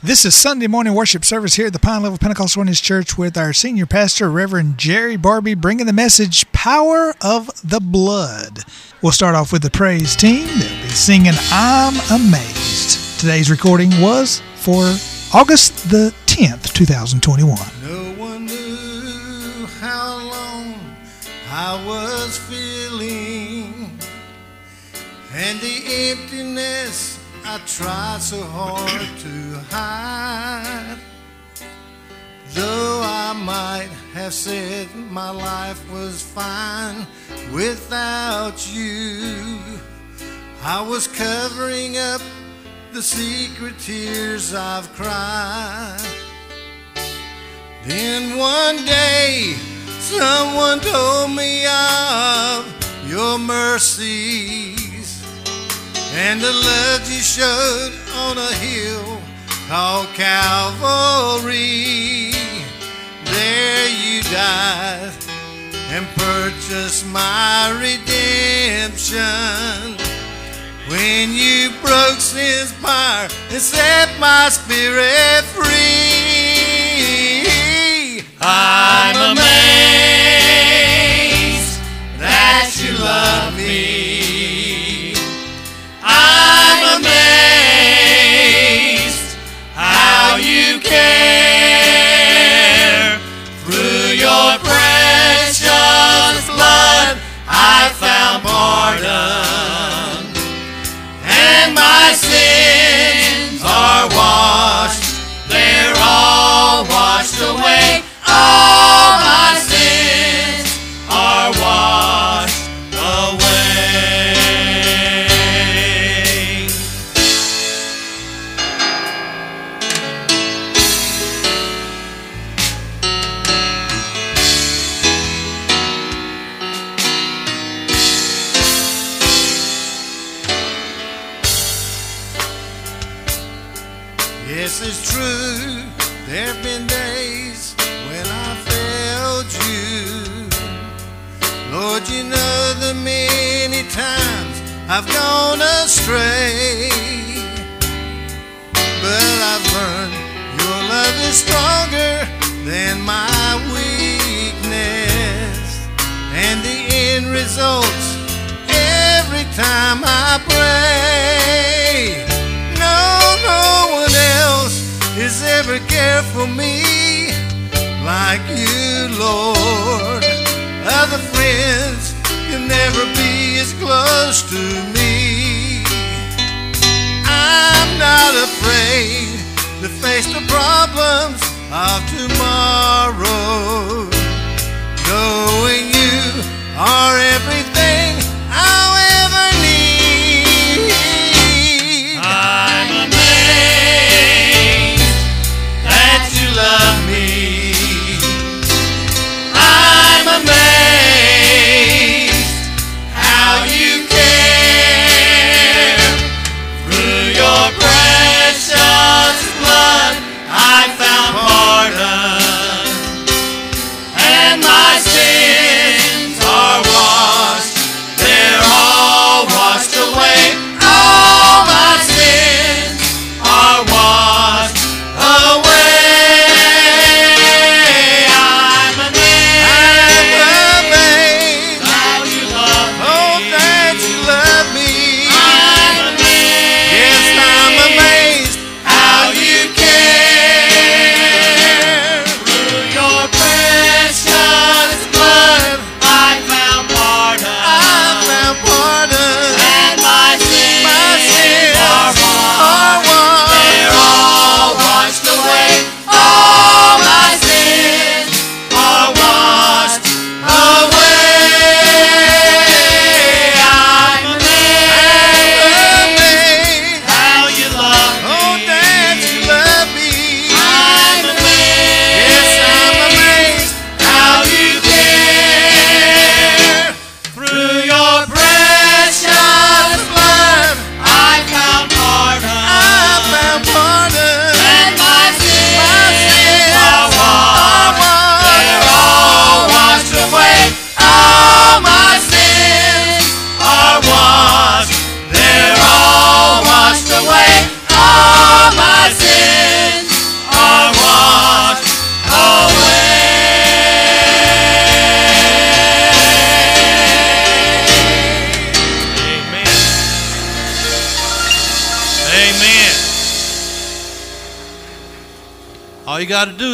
This is Sunday morning worship service here at the Pine Level Pentecostal Witness Church with our senior pastor, Reverend Jerry Barbee, bringing the message Power of the Blood. We'll start off with the praise team. that'll be singing I'm Amazed. Today's recording was for August the 10th, 2021. No one knew how long I was feeling, and the emptiness I tried so hard to hide. Though I might have said my life was fine without you, I was covering up the secret tears I've cried. Then one day, someone told me of your mercies and the love you showed on a hill called Calvary. There you died and purchased my redemption. When you broke sin's power and set my spirit free, I'm amazed that you love I've gone astray. But I've learned your love is stronger than my weakness. And the end results every time I pray. No, no one else is ever care for me like you, Lord. Other friends can never be close to me. I'm not afraid to face the problems of tomorrow. Knowing you are everything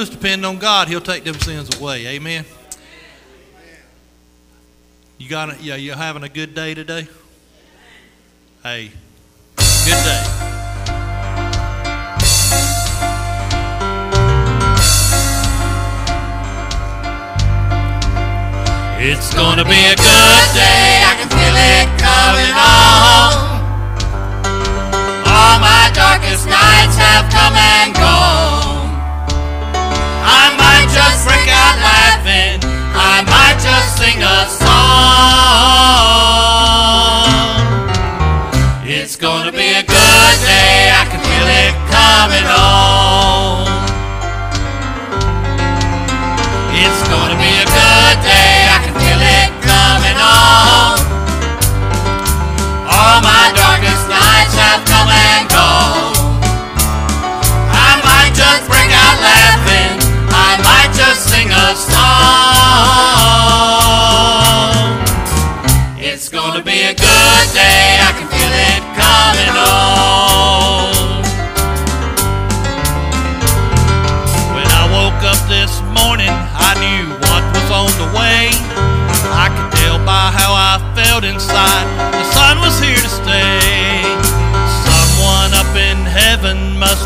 is depend on God. He'll take them sins away. Amen. You got it? Yeah, you having a good day today? Hey, good day. It's gonna be a good day, I can feel it coming on. All my darkest nights have come and gone. Break out laughing, I might just sing a song.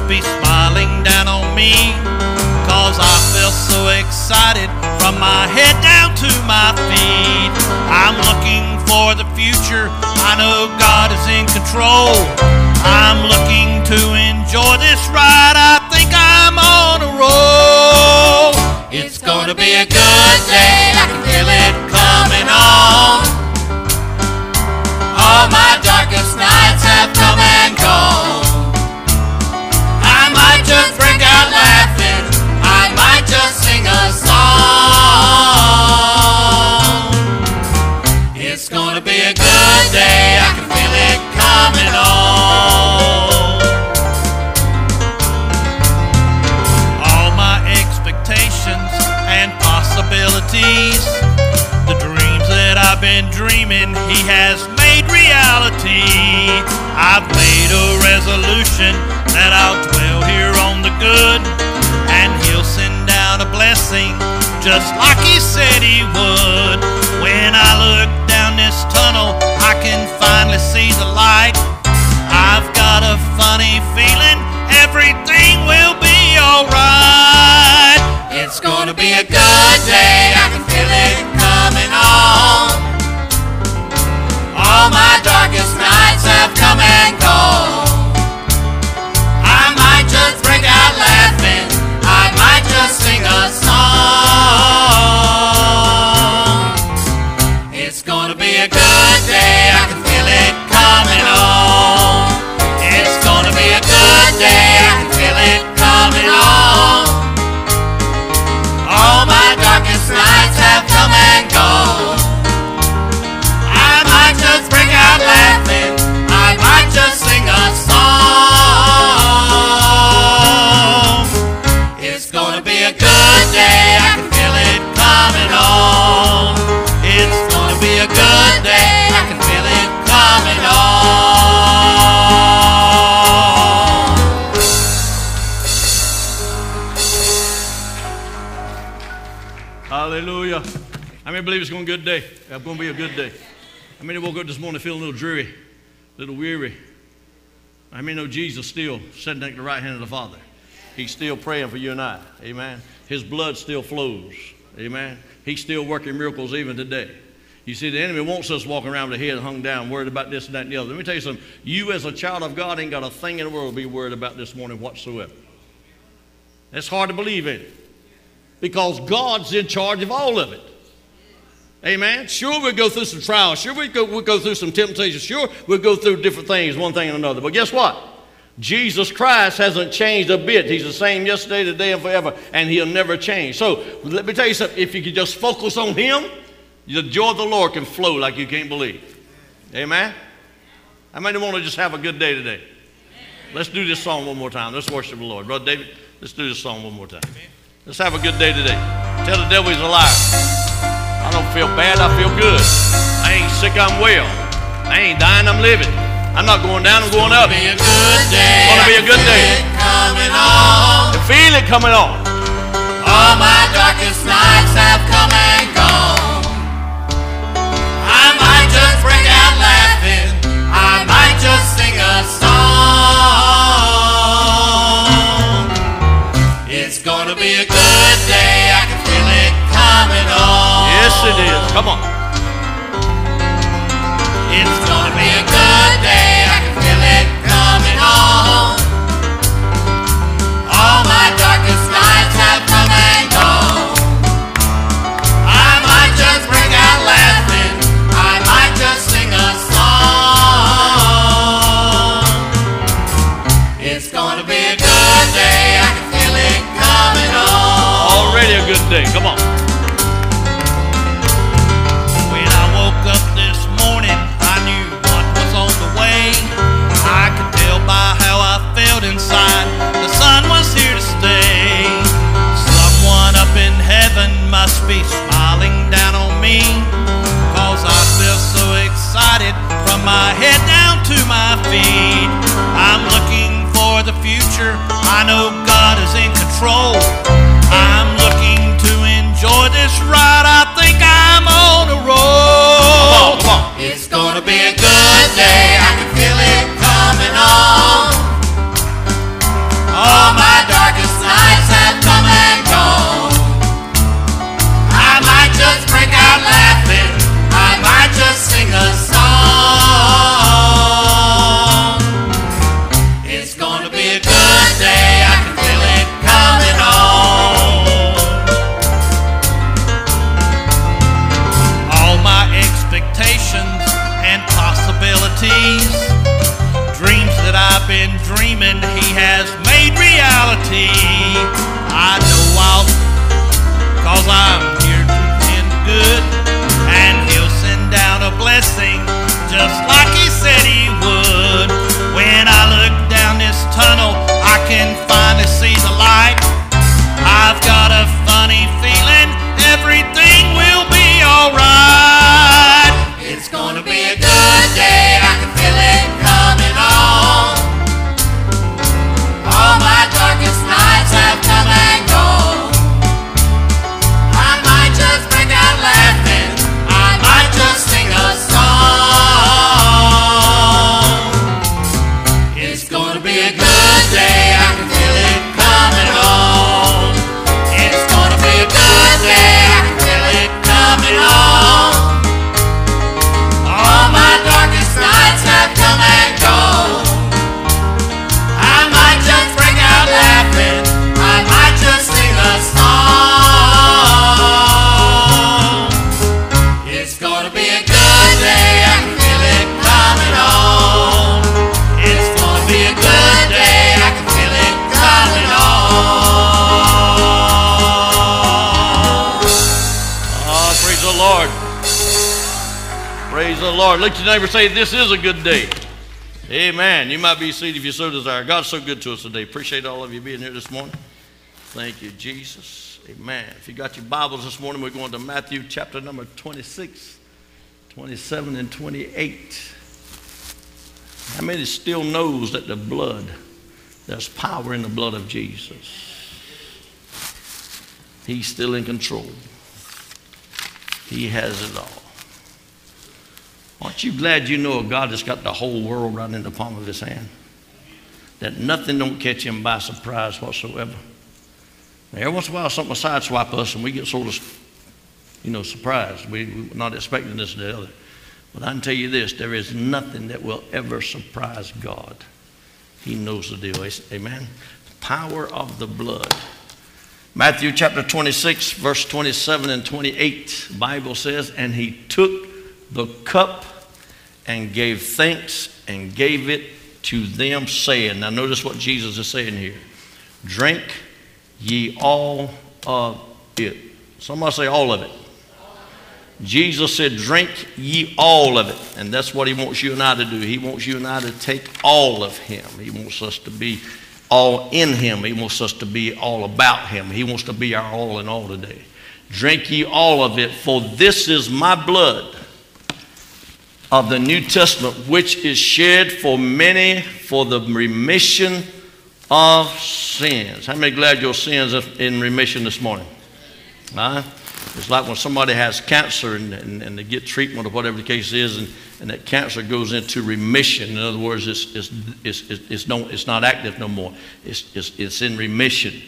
Be smiling down on me. Cause I feel so excited from my head down to my feet. I'm looking for the future. I know God is in control. I'm looking to enjoy this ride. I think I'm on a roll. It's gonna be a good day, all my expectations and possibilities. The dreams that I've been dreaming, He has made reality. I've made a resolution that I'll dwell here on the good, and He'll send down a blessing just like He said He would. When I look down this tunnel, can finally see the light. I've got a funny feeling everything will be alright. It's gonna be a good day, I can feel it coming on. All my darkest nights have come and gone. Many believe it's going to be a good day? It's going to be a good day. How many woke up this morning feeling a little dreary, a little weary? How many know Jesus still sitting at the right hand of the Father? He's still praying for you and I. Amen. His blood still flows. Amen. He's still working miracles even today. You see, the enemy wants us walking around with a head hung down, worried about this and that and the other. Let me tell you something. You, as a child of God, ain't got a thing in the world to be worried about this morning whatsoever. That's hard to believe in because God's in charge of all of it. Amen. Sure, we'll go through some trials. Sure, we'll go, we'll go through some temptations. Sure, we'll go through different things, one thing and another. But guess what? Jesus Christ hasn't changed a bit. He's the same yesterday, today, and forever, and he'll never change. So let me tell you something. If you could just focus on him, the joy of the Lord can flow like you can't believe. Amen. How many want to just have a good day today? Let's do this song one more time. Let's worship the Lord. Brother David, let's do this song one more time. Let's have a good day today. Tell the devil he's a liar. I don't feel bad, I feel good. I ain't sick, I'm well. I ain't dying, I'm living. I'm not going down, I'm going up. Gonna Be a good day. Gonna be a good day. Coming on. I feel it coming on. All my darkest nights have come and gone. It is. Come on. Know God is in control. Say, This is a good day. Amen. You might be seated if you so desire. God's so good to us today. Appreciate all of you being here this morning. Thank you, Jesus. Amen. If you got your Bibles this morning, we're going to Matthew chapter number 26, 27, and 28. How many still knows that the blood, there's power in the blood of Jesus? He's still in control. He has it all. Aren't you glad you know a God that's got the whole world right in the palm of his hand? That nothing don't catch him by surprise whatsoever. Now, every once in a while, something will sideswipe us and we get sort of, you know, surprised. We, we're not expecting this or the other. But I can tell you this there is nothing that will ever surprise God. He knows the deal. Amen. Power of the blood. Matthew chapter 26, verse 27 and 28, Bible says, And he took the cup and gave thanks and gave it to them, saying, Now notice what Jesus is saying here. Drink ye all of it. Somebody say all of it. Jesus said, Drink ye all of it. And that's what he wants you and I to do. He wants you and I to take all of him. He wants us to be all in him. He wants us to be all about him. He wants to be our all in all today. Drink ye all of it, for this is my blood of the New Testament, which is shed for many for the remission of sins. How many glad your sins are in remission this morning? Huh? It's like when somebody has cancer and, and, and, they get treatment or whatever the case is, and, and that cancer goes into remission. In other words, it's, it's, it's, it's, no, it's not active no more, it's, it's, it's in remission.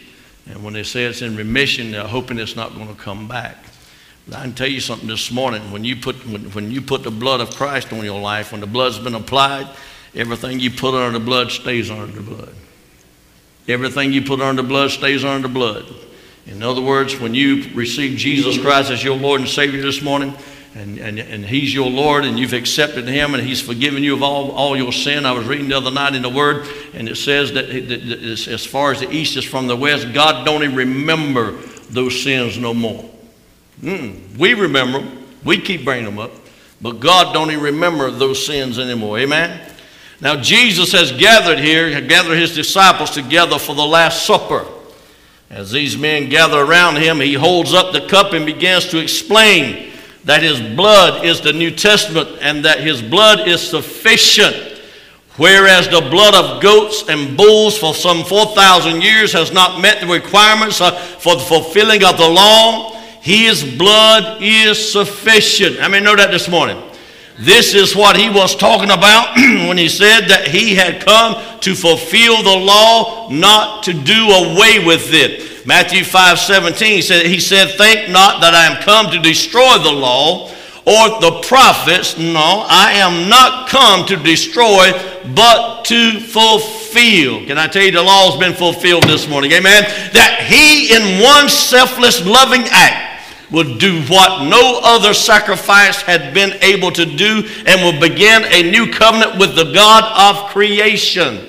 And when they say it's in remission, they're hoping it's not going to come back. I can tell you something this morning. When you, put, when, when you put the blood of Christ on your life, when the blood's been applied, everything you put under the blood stays under the blood. Everything you put under the blood stays under the blood. In other words, when you receive Jesus Christ as your Lord and Savior this morning, and, and, and He's your Lord, and you've accepted Him, and He's forgiven you of all, all your sin. I was reading the other night in the Word, and it says that, that, that as far as the east is from the west, God don't even remember those sins no more. Mm, we remember them, we keep bringing them up, but God don't even remember those sins anymore. Amen? Now, Jesus has gathered here, gathered His disciples together for the Last Supper. As these men gather around him, he holds up the cup and begins to explain that his blood is the New Testament and that his blood is sufficient. Whereas the blood of goats and bulls for some 4,000 years has not met the requirements for the fulfilling of the law, his blood is sufficient. I mean, know that this morning. This is what he was talking about when he said that he had come to fulfill the law, not to do away with it. Matthew 5 17, he said, he said, Think not that I am come to destroy the law or the prophets. No, I am not come to destroy, but to fulfill. Can I tell you, the law has been fulfilled this morning? Amen. That he, in one selfless, loving act, will do what no other sacrifice had been able to do and will begin a new covenant with the God of creation.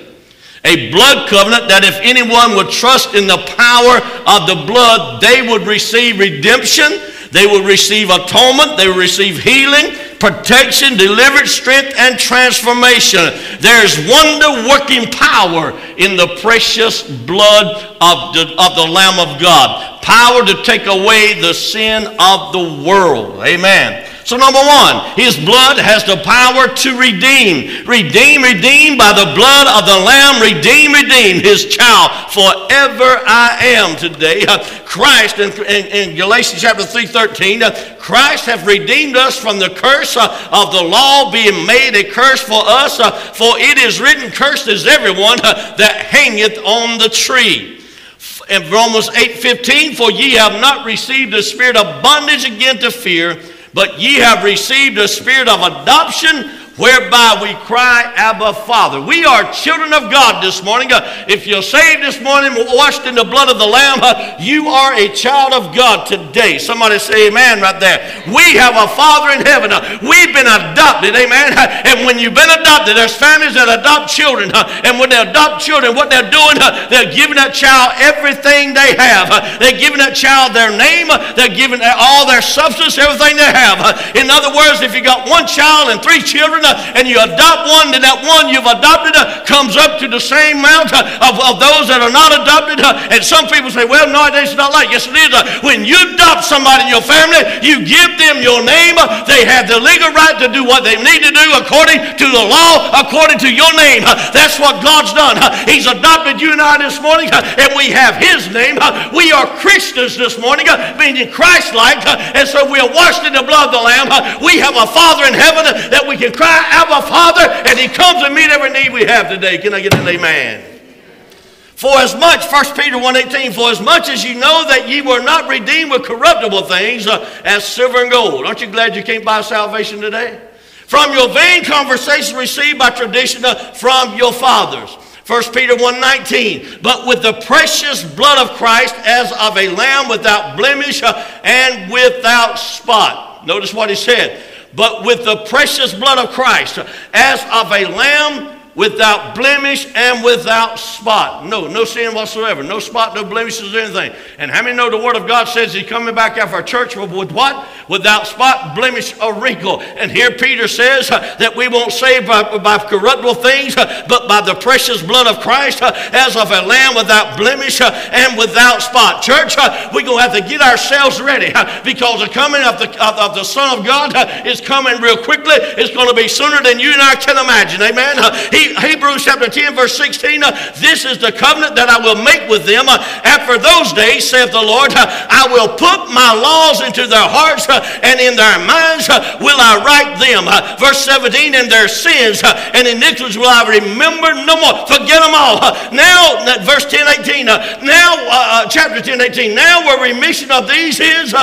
A blood covenant that if anyone would trust in the power of the blood, they would receive redemption, they would receive atonement, they would receive healing, protection, deliverance, strength, and transformation. There's wonder working power in the precious blood of the, of the Lamb of God power to take away the sin of the world. Amen. So, number one, his blood has the power to redeem. Redeem, redeem by the blood of the Lamb. Redeem, redeem his child. Forever I am today. Christ, in, in, in Galatians chapter 3 13, uh, Christ hath redeemed us from the curse uh, of the law being made a curse for us. Uh, for it is written, Cursed is everyone uh, that hangeth on the tree in Romans 8:15, for ye have not received the spirit of bondage again to fear, but ye have received a spirit of adoption whereby we cry, Abba, Father. We are children of God this morning. Uh, if you're saved this morning, washed in the blood of the Lamb, uh, you are a child of God today. Somebody say amen right there. We have a Father in heaven. Uh, we've been adopted, amen. And when you've been adopted, there's families that adopt children. And when they adopt children, what they're doing, they're giving that child everything they have. They're giving that child their name. They're giving all their substance, everything they have. In other words, if you got one child and three children, and you adopt one, then that one you've adopted uh, comes up to the same amount uh, of, of those that are not adopted. Uh, and some people say, well, no, it's not like. Yes, it is. Uh, when you adopt somebody in your family, you give them your name. Uh, they have the legal right to do what they need to do according to the law, according to your name. That's what God's done. He's adopted you and I this morning, and we have His name. We are Christians this morning, meaning Christ-like, and so we are washed in the blood of the Lamb. We have a Father in heaven that we can cry cry, Abba, Father, and He comes to meet every need we have today. Can I get an amen? For as much, 1 Peter 1.18, for as much as you know that ye were not redeemed with corruptible things uh, as silver and gold. Aren't you glad you can't buy salvation today? From your vain conversation received by tradition uh, from your fathers. 1 Peter 1.19, but with the precious blood of Christ as of a lamb without blemish uh, and without spot. Notice what he said but with the precious blood of Christ, as of a lamb without blemish and without spot. No, no sin whatsoever. No spot, no blemishes, anything. And how many know the Word of God says He's coming back after our church with what? Without spot, blemish, or wrinkle. And here Peter says uh, that we won't save by, by corruptible things, uh, but by the precious blood of Christ, uh, as of a lamb without blemish uh, and without spot. Church, uh, we're going to have to get ourselves ready uh, because the coming of the, of, of the Son of God is coming real quickly. It's going to be sooner than you and I can imagine. Amen. He Hebrews chapter 10, verse 16, uh, this is the covenant that I will make with them. Uh, after those days, saith the Lord, uh, I will put my laws into their hearts, uh, and in their minds uh, will I write them. Uh, verse 17, and their sins and iniquities will I remember no more. Forget them all. now, verse 10, 18, now, chapter 10, 18, now where remission of these is,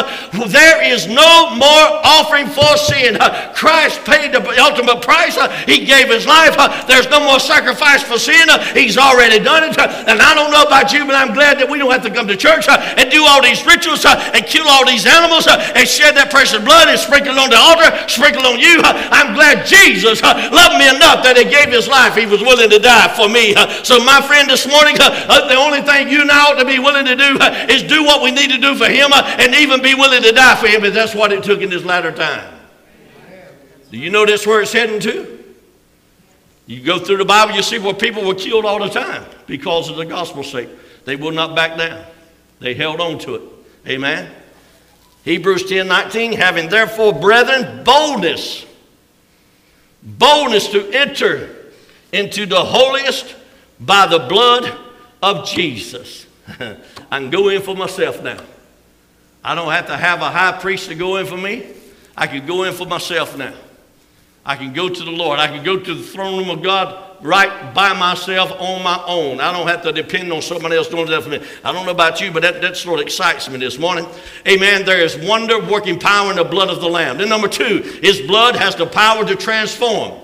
there is no more offering for sin. Christ paid the ultimate price. He gave his life. There's no more sacrifice for sin. He's already done it. And I don't know about you, but I'm glad that we don't have to come to church uh, and do all these rituals uh, and kill all these animals uh, and shed that precious blood and sprinkle it on the altar, sprinkle on you. I'm glad Jesus loved me enough that he gave his life. He was willing to die for me. So, my friend, this morning, the only thing you now ought to be willing to do is do what we need to do for him and even be willing to die for him. And that's what it took in this latter time. Do you know that's where it's heading to? You go through the Bible, you see where people were killed all the time because of the gospel's sake. They will not back down. They held on to it. Amen. Hebrews 10 19, having therefore, brethren, boldness, boldness to enter into the holiest by the blood of Jesus. I can go in for myself now. I don't have to have a high priest to go in for me. I can go in for myself now. I can go to the Lord. I can go to the throne room of God right by myself on my own. I don't have to depend on somebody else doing that for me. I don't know about you, but that, that sort of excites me this morning. Amen. There is wonder working power in the blood of the Lamb. Then, number two, His blood has the power to transform.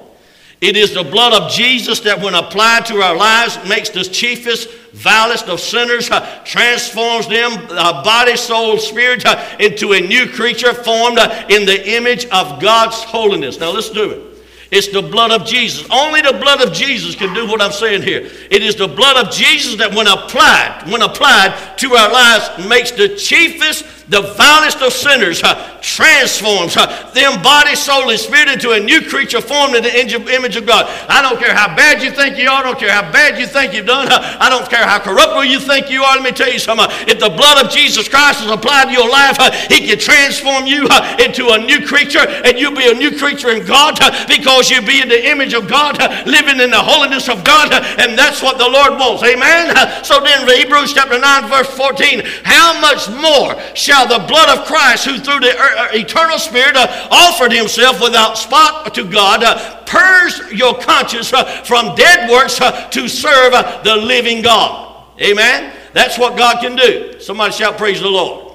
It is the blood of Jesus that, when applied to our lives, makes the chiefest, vilest of sinners, uh, transforms them, uh, body, soul, spirit, uh, into a new creature formed uh, in the image of God's holiness. Now, let's do it. It's the blood of Jesus. Only the blood of Jesus can do what I'm saying here. It is the blood of Jesus that, when applied, when applied to our lives, makes the chiefest, the vilest of sinners, uh, transforms uh, them body, soul, and spirit into a new creature formed in the image of God. I don't care how bad you think you are. I don't care how bad you think you've done. Uh, I don't care how corruptible you think you are. Let me tell you something. If the blood of Jesus Christ is applied to your life, He can transform you into a new creature, and you'll be a new creature in God because you'll be in the image of God, living in the holiness of God, and that's what the Lord wants. Amen. So then, Hebrews chapter 9, verse 14, how much more shall the blood of Christ, who through the uh, uh, eternal Spirit uh, offered himself without spot to God, uh, purge your conscience uh, from dead works uh, to serve the living God. Amen? That's what God can do. Somebody shout, Praise the Lord.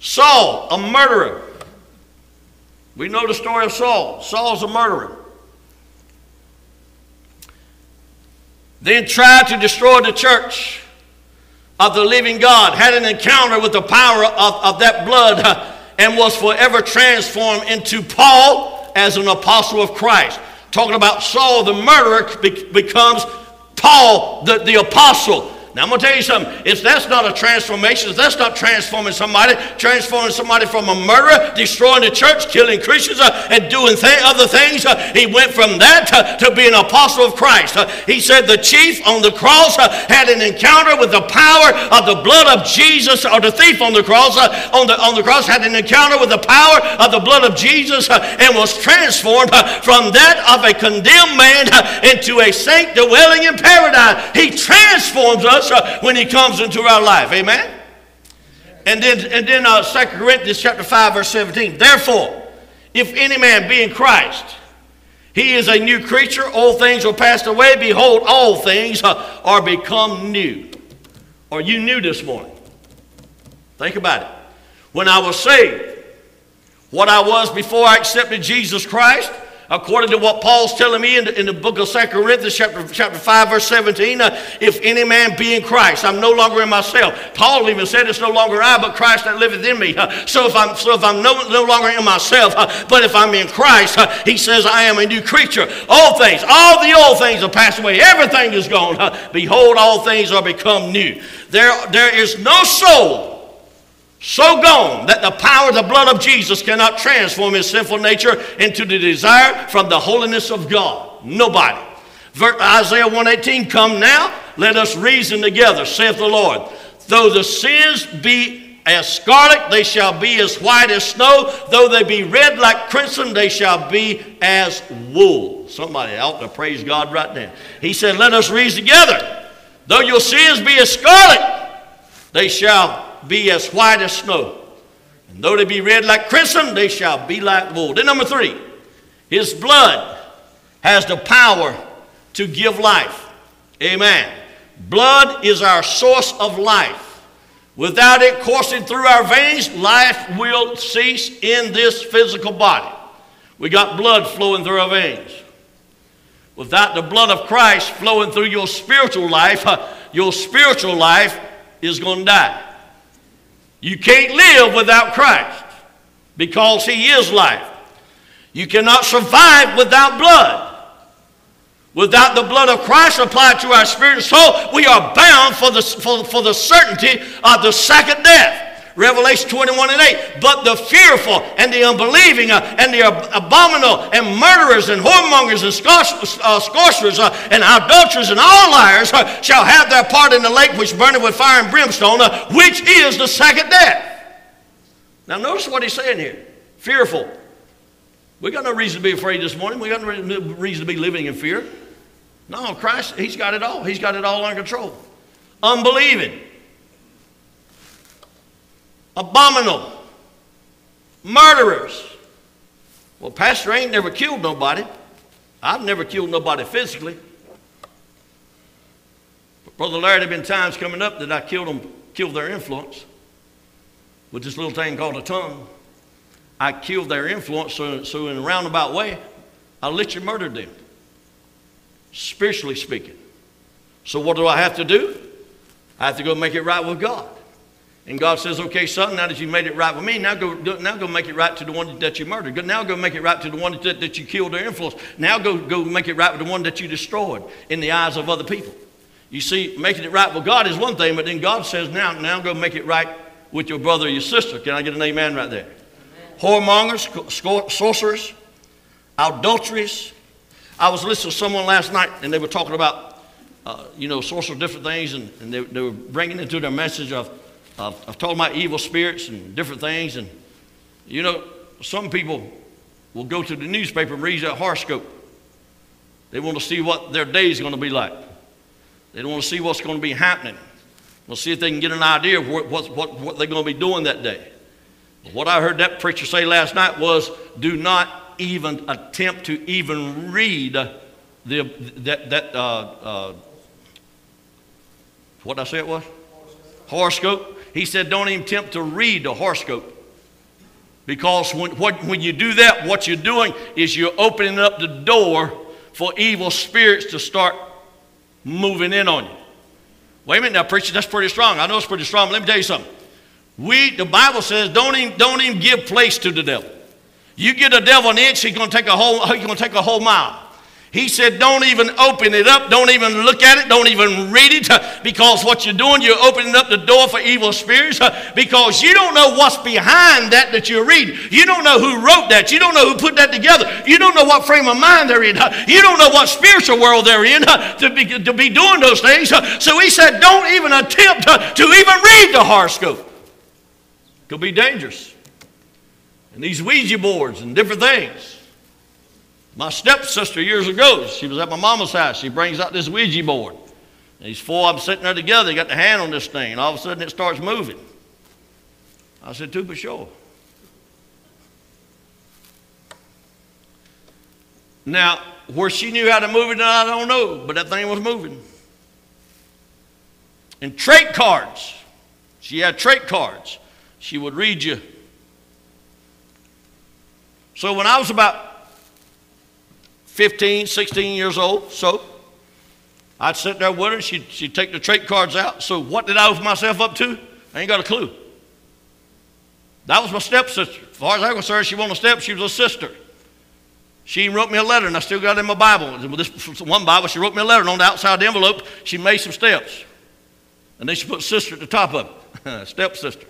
Saul, a murderer. We know the story of Saul. Saul's a murderer. Then tried to destroy the church of the living God, had an encounter with the power of, of that blood, and was forever transformed into Paul as an apostle of Christ. Talking about Saul the murderer becomes Paul the, the apostle. Now I'm going to tell you something. If that's not a transformation, if that's not transforming somebody, transforming somebody from a murderer, destroying the church, killing Christians, uh, and doing th- other things, uh, he went from that uh, to be an apostle of Christ. Uh, he said the chief on the cross uh, had an encounter with the power of the blood of Jesus, or the thief on the cross uh, on the on the cross had an encounter with the power of the blood of Jesus and was transformed from that of a condemned man into a saint dwelling in paradise. He transforms us when He comes into our life. Amen? And then, and then uh, 2 Corinthians chapter 5, verse 17. Therefore, if any man be in Christ, he is a new creature. All things are passed away. Behold, all things uh, are become new. Are you new this morning? Think about it. When I was saved, what I was before I accepted Jesus Christ, according to what Paul's telling me in the, in the book of 2 Corinthians, chapter, chapter 5, verse 17, uh, if any man be in Christ, I'm no longer in myself. Paul even said it's no longer I, but Christ that liveth in me. Uh, so if I'm, so if I'm no, no longer in myself, uh, but if I'm in Christ, uh, he says I am a new creature. All things, all the old things are passed away. Everything is gone. Uh, behold, all things are become new. There, there is no soul so gone that the power of the blood of Jesus cannot transform his sinful nature into the desire from the holiness of God. Nobody. Isaiah 118, come now, let us reason together, saith the Lord. Though the sins be as scarlet, they shall be as white as snow. Though they be red like crimson, they shall be as wool. Somebody ought to praise God right now. He said, Let us reason together. Though your sins be as scarlet, they shall be as white as snow. And though they be red like crimson, they shall be like wool. Then, number three, his blood has the power to give life. Amen. Blood is our source of life. Without it coursing through our veins, life will cease in this physical body. We got blood flowing through our veins. Without the blood of Christ flowing through your spiritual life, your spiritual life is going to die. You can't live without Christ because He is life. You cannot survive without blood. Without the blood of Christ applied to our spirit and soul, we are bound for the, for, for the certainty of the second death. Revelation 21 and 8. But the fearful and the unbelieving uh, and the abominable and murderers and whoremongers and uh, sorcerers uh, and adulterers and all liars uh, shall have their part in the lake which burneth with fire and brimstone, uh, which is the second death. Now, notice what he's saying here fearful. We got no reason to be afraid this morning. We got no reason to be living in fear. No, Christ, He's got it all. He's got it all under control. Unbelieving, abominable, murderers. Well, Pastor ain't never killed nobody. I've never killed nobody physically. But Brother Larry, there have been times coming up that I killed them, killed their influence with this little thing called a tongue. I killed their influence, so, so in a roundabout way, I literally murdered them, spiritually speaking. So what do I have to do? I have to go make it right with God. And God says, okay, son, now that you made it right with me, now go, now go make it right to the one that you murdered. Now go make it right to the one that, that you killed or influenced. Now go, go make it right with the one that you destroyed in the eyes of other people. You see, making it right with God is one thing, but then God says, now, now go make it right with your brother or your sister. Can I get an amen right there? whoremongers, sorcerers, adulteries. I was listening to someone last night and they were talking about, uh, you know, sorcerers, different things, and, and they, they, were bringing into their message of, of, of talking about evil spirits and different things. And, you know, some people will go to the newspaper and read that horoscope. They want to see what their day is going to be like. They don't want to see what's going to be happening. We'll see if they can get an idea of what, what, what, what they're going to be doing that day. What I heard that preacher say last night was do not even attempt to even read the, that, that uh, uh, what did I say it was? Horoscope. He said don't even attempt to read the horoscope. Because when, what, when you do that, what you're doing is you're opening up the door for evil spirits to start moving in on you. Wait a minute now, preacher, that's pretty strong. I know it's pretty strong. Let me tell you something. We, the Bible says, don't even, don't even give place to the devil. You get the devil an inch, he's to take a whole, he's going to take a whole mile. He said, don't even open it up. Don't even look at it. Don't even read it. Because what you're doing, you're opening up the door for evil spirits. Because you don't know what's behind that that you're reading. You don't know who wrote that. You don't know who put that together. You don't know what frame of mind they're in. You don't know what spiritual world they're in to be, to be doing those things. So he said, don't even attempt to even read the horoscope. It could be dangerous. And these Ouija boards and different things. My stepsister years ago, she was at my mama's house. She brings out this Ouija board. These four of them sitting there together, they got the hand on this thing, and all of a sudden it starts moving. I said, "Too, but sure. Now, where she knew how to move it, I don't know, but that thing was moving. And tarot cards. She had tarot cards she would read you. So when I was about 15, 16 years old, so I'd sit there with her. She'd, she'd take the tarot cards out. So what did I open myself up to? I ain't got a clue. That was my stepsister. As far as I'm concerned, she wasn't a step, she was a sister. She wrote me a letter, and I still got it in my Bible. This one Bible, she wrote me a letter, and on the outside of the envelope, she made some steps. And then she put sister at the top of it, stepsister.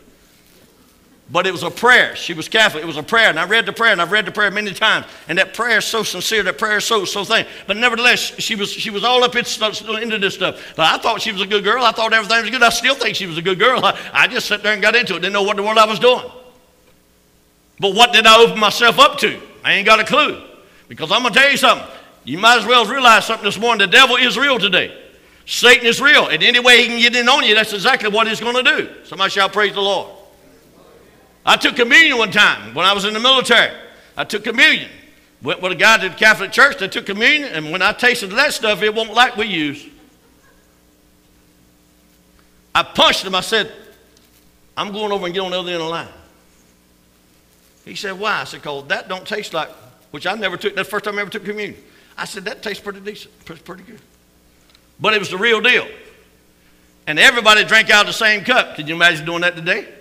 But it was a prayer. She was Catholic. It was a prayer. And I read the prayer, and I've read the prayer many times. And that prayer is so sincere. That prayer is so, so thing. But nevertheless, she was, she was all up into this stuff. But I thought she was a good girl. I thought everything was good. I still think she was a good girl. I, I just sat there and got into it. Didn't know what the world I was doing. But what did I open myself up to? I ain't got a clue. Because I'm going to tell you something. You might as well realize something this morning. The devil is real today. Satan is real. And any way he can get in on you, that's exactly what he's going to do. Somebody shall praise the Lord. I took communion one time when I was in the military. I took communion. Went with a guy to the Catholic Church that took communion, and when I tasted that stuff, it wasn't like we use. I punched him. I said, I'm going over and get on the other end of the line. He said, Why? I said, Because that don't taste like, which I never took, that's the first time I ever took communion. I said, That tastes pretty decent, pretty good. But it was the real deal. And everybody drank out of the same cup. Can you imagine doing that today?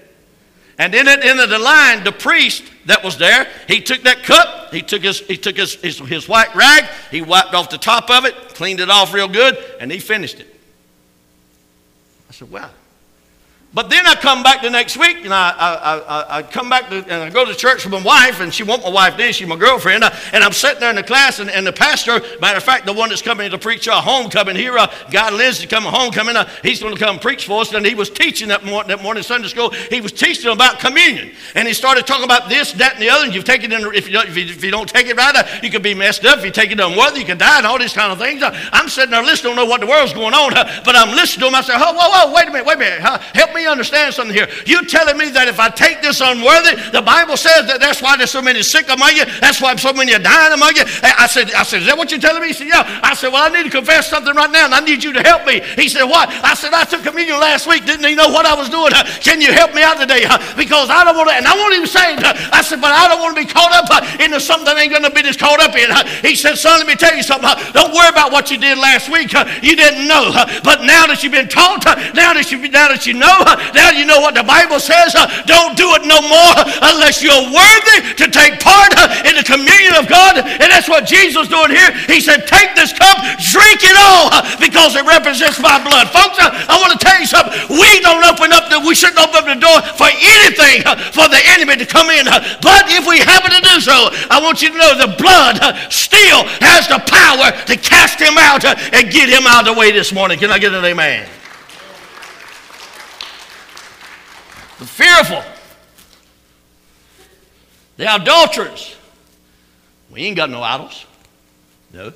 And in end of the line, the priest that was there, he took that cup, he took his, he took his, his, his white rag, he wiped off the top of it, cleaned it off real good, and he finished it. I said, wow. But then I come back the next week and I, I, I, I come back to, and I go to church with my wife, and she won't my wife then, she's my girlfriend. Uh, and I'm sitting there in the class, and, and the pastor, matter of fact, the one that's coming to preach our homecoming here, uh, Guy Lindsay coming homecoming, uh, he's going to come preach for us. And he was teaching that, morning, that morning Sunday school, he was teaching about communion. And he started talking about this, that, and the other. And you've taken it, in, if you, don't, if, you, if you don't take it right, uh, you could be messed up. If you take it unworthy, you could die, and all these kind of things. Uh, I'm sitting there listening, I don't know what the world's going on, uh, but I'm listening to him. I said, whoa, whoa, wait a minute, wait a minute. help me understand something here. You telling me that if I take this unworthy, the Bible says that that's why there's so many sick among you. That's why so many are dying among you. I said, I said, is that what you're telling me? He said, yeah. I said, well, I need to confess something right now, and I need you to help me. He said, what? I said, I took communion last week. Didn't he know what I was doing? Can you help me out today? Because I don't want to, and I won't even say I said, but I don't want to be caught up into something I ain't going to be just caught up in. He said, son, let me tell you something. Don't worry about what you did last week. You didn't know. But now that you've been taught, now that you, now that you know, now you know what the Bible says, don't do it no more unless you're worthy to take part in the communion of God. And that's what Jesus doing here. He said, take this cup, drink it all because it represents my blood. Folks, I want to tell you something. We don't open up the, we shouldn't open up the door for anything for the enemy to come in. But if we happen to do so, I want you to know the blood still has the power to cast him out and get him out of the way this morning. Can I get an amen? The fearful, the adulterers. We ain't got no idols. No.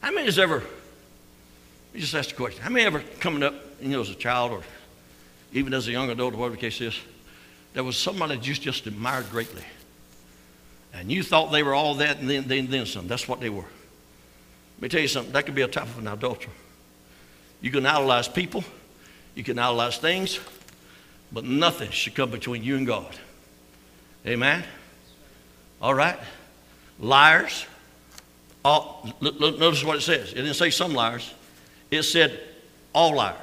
How many has ever, let me just ask the question. How many ever coming up, you know, as a child or even as a young adult whatever the case is, there was somebody that you just admired greatly. And you thought they were all that and then, then, then some. That's what they were. Let me tell you something, that could be a type of an adulterer. You can idolize people, you can idolize things, but nothing should come between you and God. Amen? All right? Liars. All, look, look, notice what it says. It didn't say some liars, it said all liars.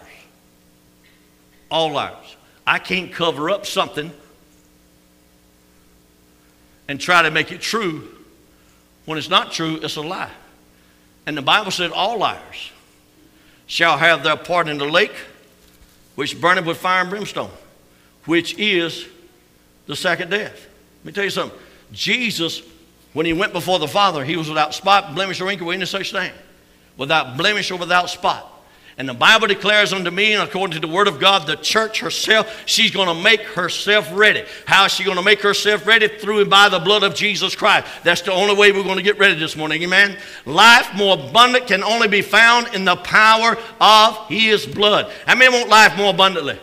All liars. I can't cover up something and try to make it true. When it's not true, it's a lie. And the Bible said, All liars shall have their part in the lake, which burneth with fire and brimstone, which is the second death. Let me tell you something. Jesus, when he went before the Father, he was without spot, blemish, or wrinkle, any such thing. Without blemish or without spot. And the Bible declares unto me, and according to the Word of God, the church herself, she's going to make herself ready. How is she going to make herself ready? Through and by the blood of Jesus Christ. That's the only way we're going to get ready this morning. Amen. Life more abundant can only be found in the power of His blood. How many want life more abundantly?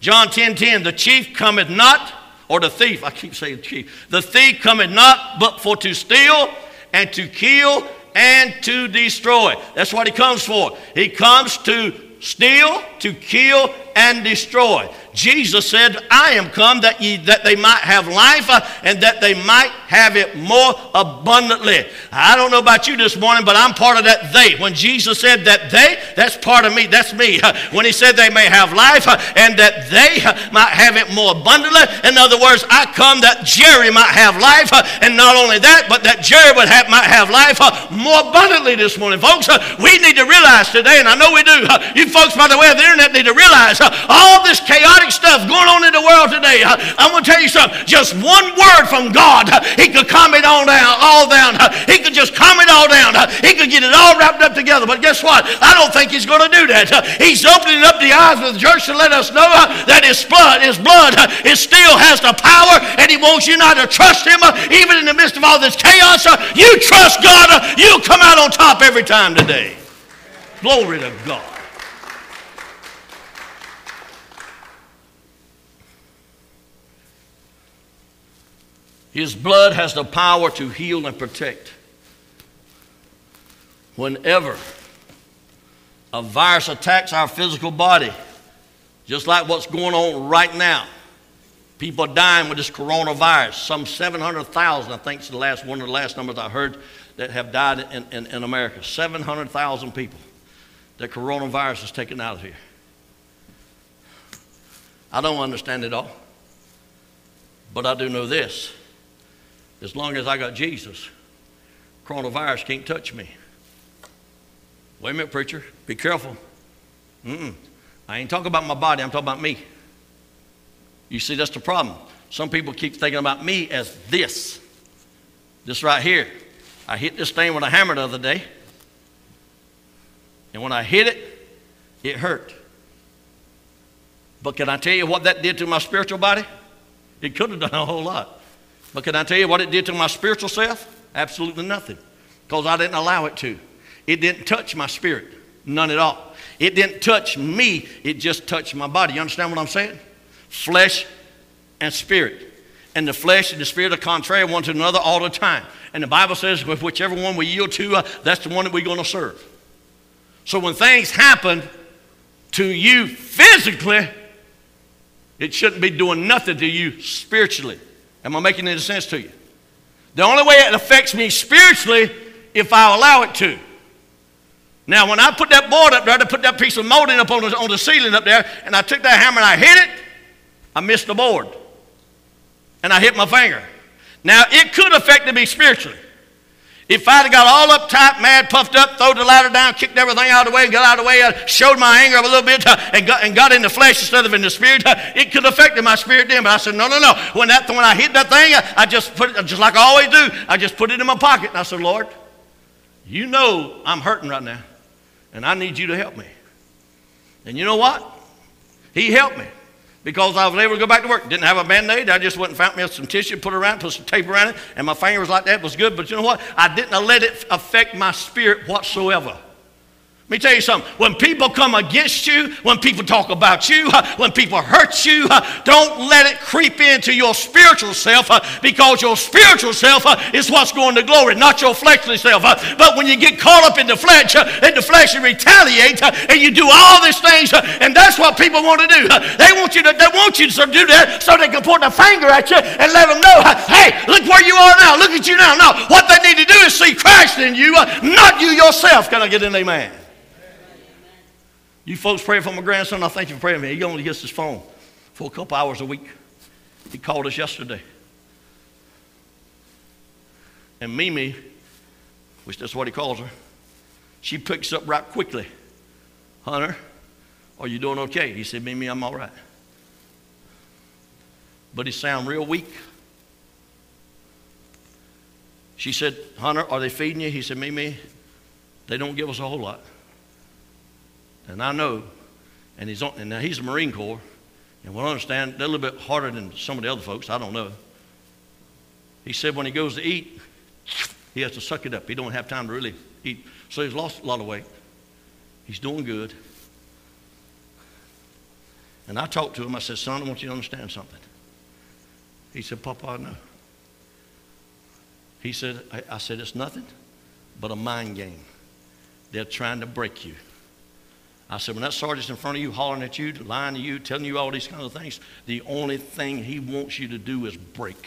John 10 10, the chief cometh not, or the thief, I keep saying chief, the thief cometh not but for to steal and to kill and to destroy. That's what he comes for. He comes to steal, to kill, and destroy. Jesus said, I am come that, ye, that they might have life uh, and that they might have it more abundantly. I don't know about you this morning, but I'm part of that they. When Jesus said that they, that's part of me. That's me. When he said they may have life uh, and that they uh, might have it more abundantly. In other words, I come that Jerry might have life, uh, and not only that, but that Jerry would have, might have life more abundantly this morning. Folks, we need to realize today, and I know we do, you folks by the way of the internet need to realize all this chaotic stuff going on in the world today. I'm going to tell you something. Just one word from God, He could calm it all down, all down. He could just calm it all down. He could get it all wrapped up together. But guess what? I don't think He's going to do that. He's opening up the eyes of the church to let us know that His blood, His blood, it still has the power, and He wants you not to trust Him even in the midst of all this chaos. You trust God, you'll come out on top every time today. Glory to God. His blood has the power to heal and protect. Whenever a virus attacks our physical body, just like what's going on right now, people are dying with this coronavirus. Some 700,000, I think, is the last one of the last numbers I heard that have died in, in, in America. 700,000 people that coronavirus has taken out of here. I don't understand it all, but I do know this as long as I got Jesus, coronavirus can't touch me. Wait a minute, preacher. Be careful. Mm-mm. I ain't talking about my body, I'm talking about me. You see, that's the problem. Some people keep thinking about me as this. This right here. I hit this thing with a hammer the other day. And when I hit it, it hurt. But can I tell you what that did to my spiritual body? It could have done a whole lot. But can I tell you what it did to my spiritual self? Absolutely nothing. Because I didn't allow it to. It didn't touch my spirit. None at all. It didn't touch me, it just touched my body. You understand what I'm saying? Flesh and spirit. And the flesh and the spirit are contrary one to another all the time. And the Bible says, with whichever one we yield to, uh, that's the one that we're going to serve. So when things happen to you physically, it shouldn't be doing nothing to you spiritually. Am I making any sense to you? The only way it affects me spiritually if I allow it to. Now, when I put that board up there, to put that piece of molding up on the, on the ceiling up there, and I took that hammer and I hit it, I missed the board. And I hit my finger. Now, it could affect me spiritually. If I'd have got all uptight, mad, puffed up, thrown the ladder down, kicked everything out of the way, got out of the way, I showed my anger a little bit, uh, and, got, and got in the flesh instead of in the spirit, uh, it could have affected my spirit then. But I said, no, no, no. When, that, when I hit that thing, uh, I just put it, just like I always do, I just put it in my pocket. And I said, Lord, you know I'm hurting right now, and I need you to help me. And you know what? He helped me because I was able to go back to work. Didn't have a band aid. I just went and found me some tissue, put it around, put some tape around it, and my finger was like that. It was good. But you know what? I didn't let it affect my spirit whatsoever. Let me tell you something. When people come against you, when people talk about you, when people hurt you, don't let it creep into your spiritual self because your spiritual self is what's going to glory, not your fleshly self. But when you get caught up in the flesh, in the flesh, you retaliate and you do all these things, and that's what people want to do. They want you to, they want you to do that so they can point a finger at you and let them know, hey, look where you are now. Look at you now. No, what they need to do is see Christ in you, not you yourself. Can I get an amen? You folks pray for my grandson. I thank you for praying for me. He only gets his phone for a couple hours a week. He called us yesterday. And Mimi, which that's what he calls her, she picks up right quickly. Hunter, are you doing okay? He said, Mimi, I'm all right. But he sound real weak. She said, Hunter, are they feeding you? He said, Mimi, they don't give us a whole lot. And I know, and he's on, and now he's a Marine Corps, and we'll understand they're a little bit harder than some of the other folks. I don't know. He said when he goes to eat, he has to suck it up. He don't have time to really eat. So he's lost a lot of weight. He's doing good. And I talked to him. I said, son, I want you to understand something. He said, Papa, I know. He said, I, I said, it's nothing but a mind game. They're trying to break you. I said, when that sergeant's in front of you, hollering at you, lying to you, telling you all these kind of things, the only thing he wants you to do is break.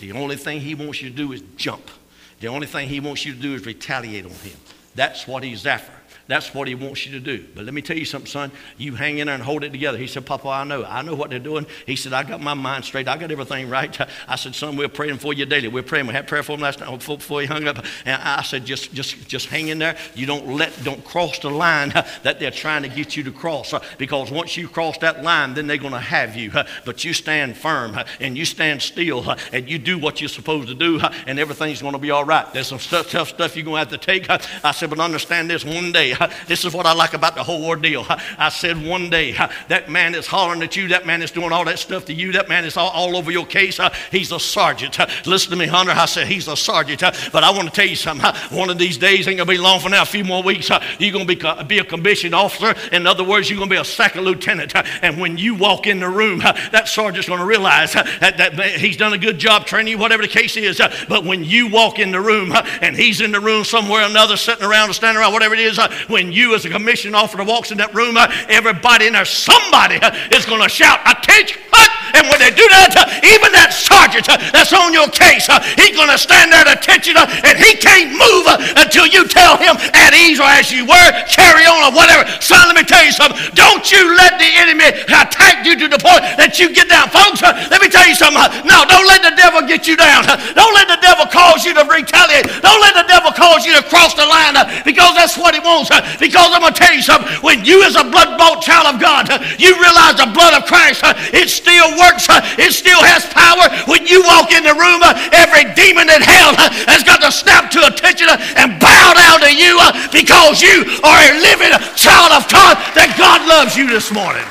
The only thing he wants you to do is jump. The only thing he wants you to do is retaliate on him. That's what he's after. That's what he wants you to do. But let me tell you something, son. You hang in there and hold it together. He said, Papa, I know. I know what they're doing. He said, I got my mind straight. I got everything right. I said, son, we're praying for you daily. We're praying. We had prayer for him last night before he hung up. And I said, just, just, just hang in there. You don't let, don't cross the line that they're trying to get you to cross. Uh, because once you cross that line, then they're going to have you. Uh, but you stand firm uh, and you stand still and you do what you're supposed to do and everything's going to be all right. There's some stuff, tough stuff you're going to have to take. I said, but understand this one day. This is what I like about the whole ordeal. I said, one day, that man is hollering at you, that man is doing all that stuff to you, that man is all, all over your case. He's a sergeant. Listen to me, Hunter. I said, he's a sergeant. But I want to tell you something. One of these days, ain't going to be long from now, a few more weeks, you're going to be, be a commissioned officer. In other words, you're going to be a second lieutenant. And when you walk in the room, that sergeant's going to realize that, that he's done a good job training you, whatever the case is. But when you walk in the room and he's in the room somewhere or another, sitting around or standing around, whatever it is, when you as a commission officer walks in that room, uh, everybody in there, somebody uh, is going to shout, attention! And when they do that, uh, even that sergeant that's on your case, he's going to stand there at attention and he can't move until you tell him at ease or as you were, carry on or whatever. Son, let me tell you something. Don't you let the enemy attack you to the point that you get down. Folks, let me tell you something. No, don't let the devil get you down. Don't let the devil cause you to retaliate. Don't let the devil cause you to cross the line because that's what he wants. Uh, because I'm going to tell you something. When you as a blood-bought child of God, uh, you realize the blood of Christ, uh, it still works. It still has power. When you walk in the room, every demon in hell has got to snap to attention and bow down to you because you are a living child of God that God loves you this morning.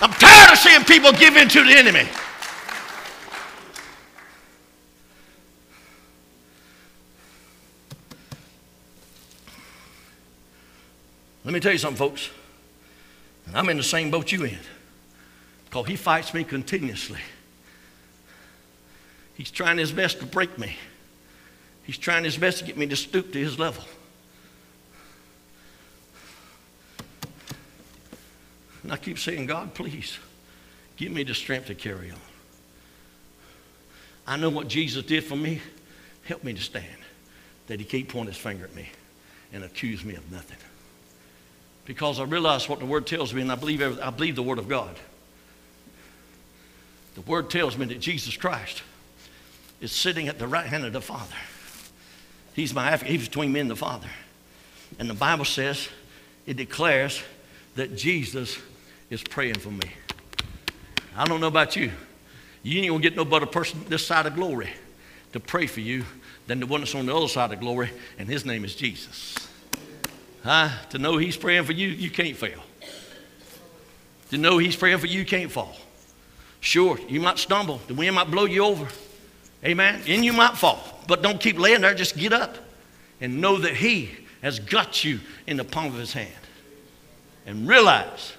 I'm tired of seeing people give in to the enemy. Let me tell you something, folks. I'm in the same boat you in. Because he fights me continuously. He's trying his best to break me. He's trying his best to get me to stoop to his level. And I keep saying, God, please, give me the strength to carry on. I know what Jesus did for me. Help me to stand. That he can't point his finger at me and accuse me of nothing. Because I realize what the Word tells me, and I believe, I believe the Word of God. The Word tells me that Jesus Christ is sitting at the right hand of the Father. He's my advocate. He's between me and the Father. And the Bible says, it declares that Jesus is praying for me. I don't know about you. You ain't gonna get no better person this side of glory to pray for you than the one that's on the other side of glory, and his name is Jesus. Huh? To know he's praying for you, you can't fail. To know he's praying for you, you can't fall. Sure, you might stumble. The wind might blow you over. Amen. And you might fall. But don't keep laying there. Just get up and know that he has got you in the palm of his hand. And realize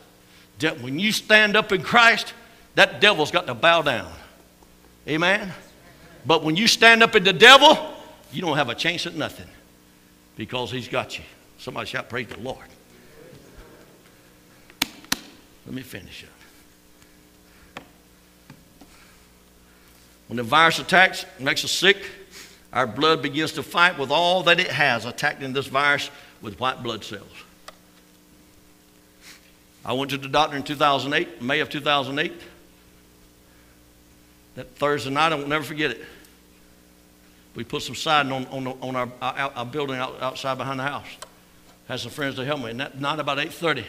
that when you stand up in Christ, that devil's got to bow down. Amen. But when you stand up in the devil, you don't have a chance at nothing because he's got you. Somebody shout, Praise the Lord. Let me finish up. When the virus attacks, makes us sick, our blood begins to fight with all that it has, attacking this virus with white blood cells. I went to the doctor in 2008, May of 2008. That Thursday night, I will never forget it. We put some siding on, on, on our, our, our, building out, outside behind the house. Had some friends to help me. And that night, about 8.30,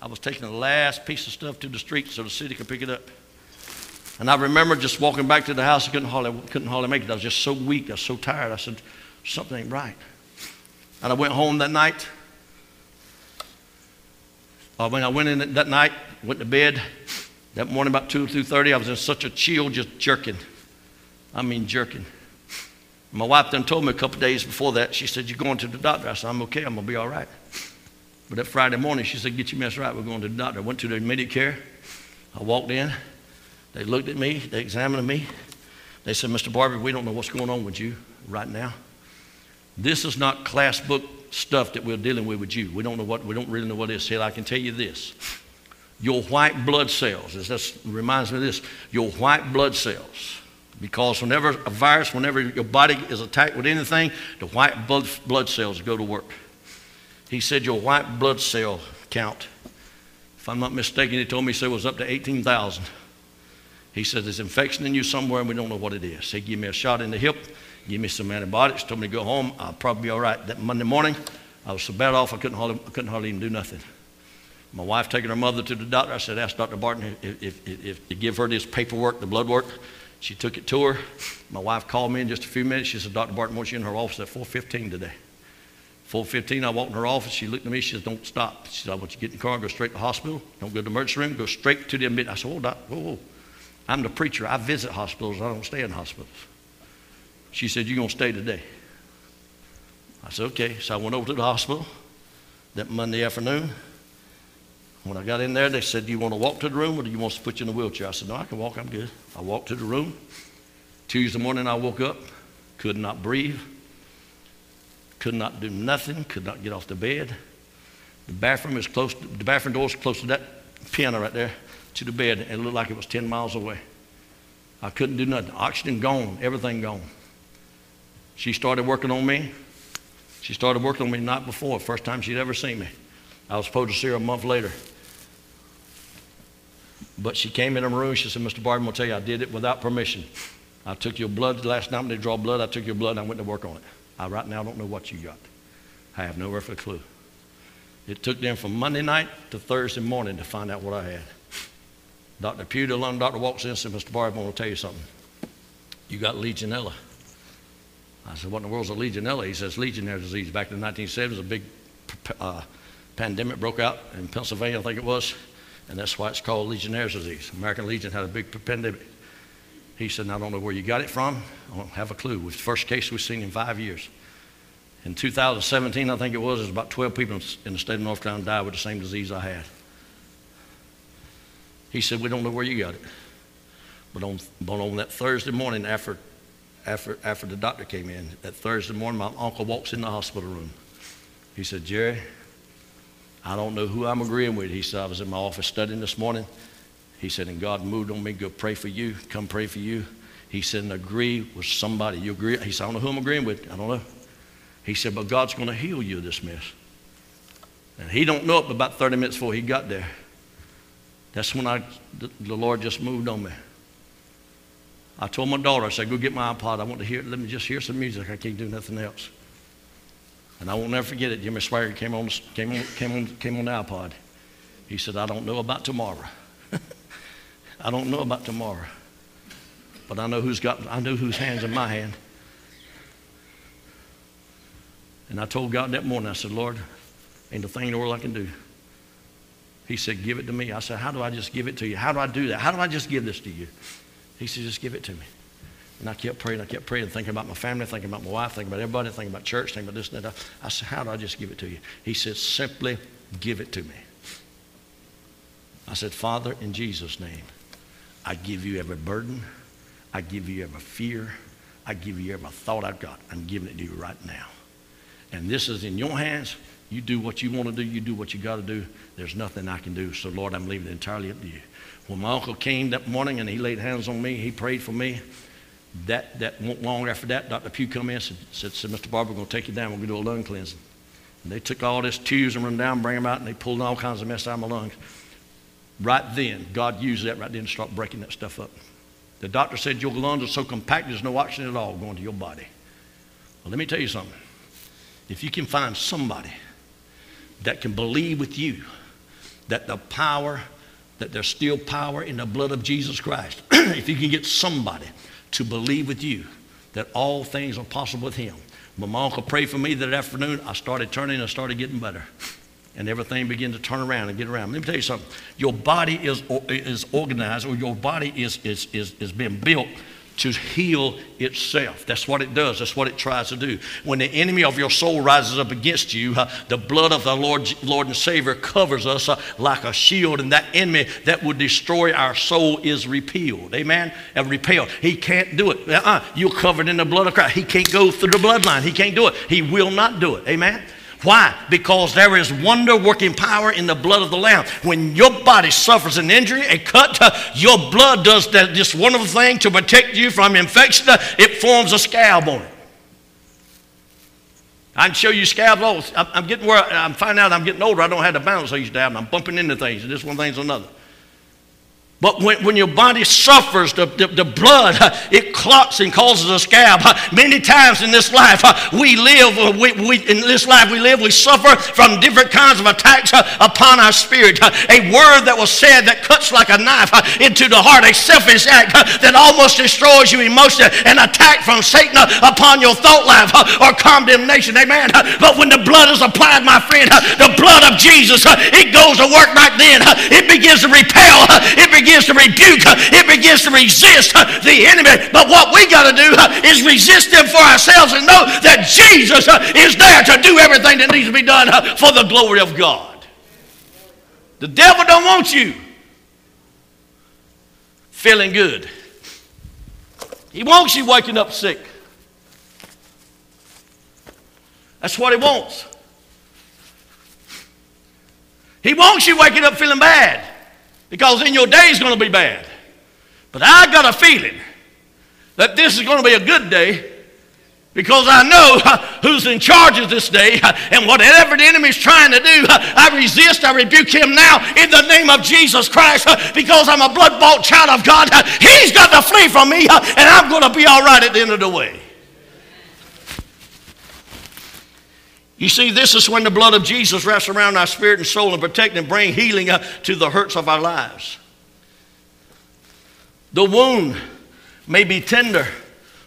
I was taking the last piece of stuff to the street so the city could pick it up. And I remember just walking back to the house. I couldn't hardly, couldn't hardly make it. I was just so weak. I was so tired. I said, something ain't right. And I went home that night. Uh, when I went in that night, went to bed. That morning, about 2 through 30, I was in such a chill, just jerking. I mean, jerking. My wife then told me a couple days before that, she said, You're going to the doctor. I said, I'm okay, I'm going to be all right. But that Friday morning, she said, Get your mess right, we're going to the doctor. I went to the immediate care. I walked in. They looked at me, they examined me. They said, Mr. Barbee, we don't know what's going on with you right now. This is not class book stuff that we're dealing with with you. We don't know what, we don't really know what it is. Said, I can tell you this. your white blood cells. This reminds me of this your white blood cells. Because whenever a virus, whenever your body is attacked with anything, the white blood, blood cells go to work. He said your white blood cell count, if I'm not mistaken, he told me he said it was up to 18,000. He said there's infection in you somewhere and we don't know what it is. He gave me a shot in the hip, gave me some antibiotics, told me to go home. I'll probably be all right. That Monday morning, I was so bad off I couldn't hardly, I couldn't hardly even do nothing. My wife taking her mother to the doctor. I said, ask Dr. Barton if, if, if, if to give her this paperwork, the blood work. She took it to her. My wife called me in just a few minutes. She said, Dr. Barton wants you in her office at 4.15 today. 4.15, I walked in her office. She looked at me. She said, don't stop. She said, I want you to get in the car and go straight to the hospital. Don't go to the emergency room. Go straight to the admit. I said, oh, doc, whoa, whoa. I'm the preacher. I visit hospitals. I don't stay in hospitals. She said, you're going to stay today. I said, okay. So I went over to the hospital that Monday afternoon. When I got in there, they said, Do you want to walk to the room or do you want to put you in a wheelchair? I said, No, I can walk. I'm good. I walked to the room. Tuesday morning, I woke up, could not breathe, could not do nothing, could not get off the bed. The bathroom is close, to, the bathroom door is close to that piano right there to the bed, and it looked like it was 10 miles away. I couldn't do nothing. Oxygen gone, everything gone. She started working on me. She started working on me the night before, first time she'd ever seen me. I was supposed to see her a month later. But she came in her room. She said, Mr. Barton, to tell you, I did it without permission. I took your blood last night when they draw blood. I took your blood and I went to work on it. I right now don't know what you got. I have no earthly clue. It took them from Monday night to Thursday morning to find out what I had. Dr. Pugh, the doctor, walks in and said, Mr. Barton, I want to tell you something. You got Legionella. I said, What in the world's a Legionella? He says, Legionnaires' disease. Back in the 1970s, a big uh, pandemic broke out in Pennsylvania, I think it was. And that's why it's called Legionnaire's disease. American Legion had a big pandemic. He said, I don't know where you got it from. I don't have a clue. It was the first case we've seen in five years. In 2017, I think it was, there's about 12 people in the state of North Carolina died with the same disease I had. He said, We don't know where you got it. But on, but on that Thursday morning after, after, after the doctor came in, that Thursday morning, my uncle walks in the hospital room. He said, Jerry, I don't know who I'm agreeing with. He said, I was in my office studying this morning. He said, and God moved on me, go pray for you, come pray for you. He said, and agree with somebody. You agree? He said, I don't know who I'm agreeing with. I don't know. He said, but God's going to heal you of this mess. And he don't know it but about 30 minutes before he got there. That's when I, the, the Lord just moved on me. I told my daughter, I said, go get my iPod. I want to hear, let me just hear some music. I can't do nothing else. And I won't never forget it. Jimmy Swaggart came on, came on, came on, came on the iPod. He said, I don't know about tomorrow. I don't know about tomorrow. But I know who's got, I know whose hand's in my hand. And I told God that morning, I said, Lord, ain't a thing in the world I can do. He said, Give it to me. I said, How do I just give it to you? How do I do that? How do I just give this to you? He said, Just give it to me. And I kept praying, I kept praying, thinking about my family, thinking about my wife, thinking about everybody, thinking about church, thinking about this and that. I said, How do I just give it to you? He said, Simply give it to me. I said, Father, in Jesus' name, I give you every burden, I give you every fear, I give you every thought I've got. I'm giving it to you right now. And this is in your hands. You do what you want to do, you do what you got to do. There's nothing I can do. So, Lord, I'm leaving it entirely up to you. When my uncle came that morning and he laid hands on me, he prayed for me that, that won't long after that, Dr. Pugh come in and said, said, said Mr. Barbee, we're going to take you down. We're going to do a lung cleansing. And they took all this tubes and run down, bring them out, and they pulled all kinds of mess out of my lungs. Right then, God used that right then to start breaking that stuff up. The doctor said your lungs are so compact there's no oxygen at all going to your body. Well, let me tell you something. If you can find somebody that can believe with you that the power, that there's still power in the blood of Jesus Christ, if you can get somebody to believe with you that all things are possible with him. When my uncle prayed for me that afternoon, I started turning and started getting better. And everything began to turn around and get around. Let me tell you something. Your body is, is organized, or your body is, is, is, is being built to heal itself. That's what it does. That's what it tries to do. When the enemy of your soul rises up against you, uh, the blood of the Lord, Lord and Savior covers us uh, like a shield, and that enemy that would destroy our soul is repealed. Amen? And repelled. He can't do it. Uh-uh. You're covered in the blood of Christ. He can't go through the bloodline. He can't do it. He will not do it. Amen? Why? Because there is wonder working power in the blood of the Lamb. When your body suffers an injury, a cut, your blood does that, this wonderful thing to protect you from infection. It forms a scab on it. I can show you scabs. Oh, I'm, I'm getting where I, am finding out I'm getting older. I don't have the balance I used to have. I'm bumping into things, and this one thing's another. But when, when your body suffers, the, the, the blood, uh, it clots and causes a scab. Uh, many times in this life, uh, we live, uh, we, we, in this life we live, we suffer from different kinds of attacks uh, upon our spirit. Uh, a word that was said that cuts like a knife into the heart, a selfish act that almost destroys you emotionally, an attack from Satan upon your thought life or condemnation. Amen. But when the blood is applied, my friend, the blood of Jesus, it goes to work right then. It begins to repel. It begins begins to rebuke, it begins to resist uh, the enemy. But what we got to do uh, is resist them for ourselves and know that Jesus uh, is there to do everything that needs to be done for the glory of God. The devil don't want you feeling good. He wants you waking up sick. That's what he wants. He wants you waking up feeling bad because then your day is going to be bad. But I got a feeling that this is going to be a good day because I know who's in charge of this day and whatever the enemy is trying to do, I resist, I rebuke him now in the name of Jesus Christ because I'm a blood bought child of God. He's got to flee from me and I'm going to be all right at the end of the way. You see, this is when the blood of Jesus wraps around our spirit and soul and protect and bring healing to the hurts of our lives. The wound may be tender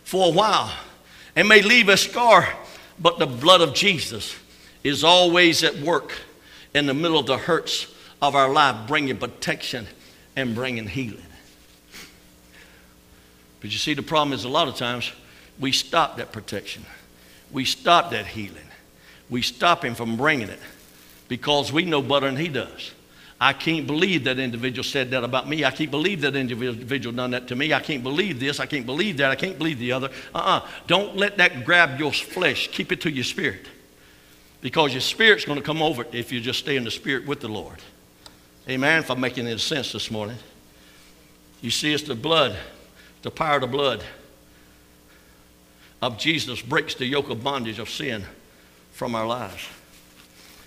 for a while and may leave a scar, but the blood of Jesus is always at work in the middle of the hurts of our life, bringing protection and bringing healing. But you see, the problem is a lot of times we stop that protection, we stop that healing we stop him from bringing it because we know better than he does. I can't believe that individual said that about me. I can't believe that individual done that to me. I can't believe this. I can't believe that. I can't believe the other. Uh-uh. Don't let that grab your flesh. Keep it to your spirit. Because your spirit's going to come over it if you just stay in the spirit with the Lord. Amen. If I'm making any sense this morning. You see, it's the blood, the power of the blood of Jesus breaks the yoke of bondage of sin from our lives.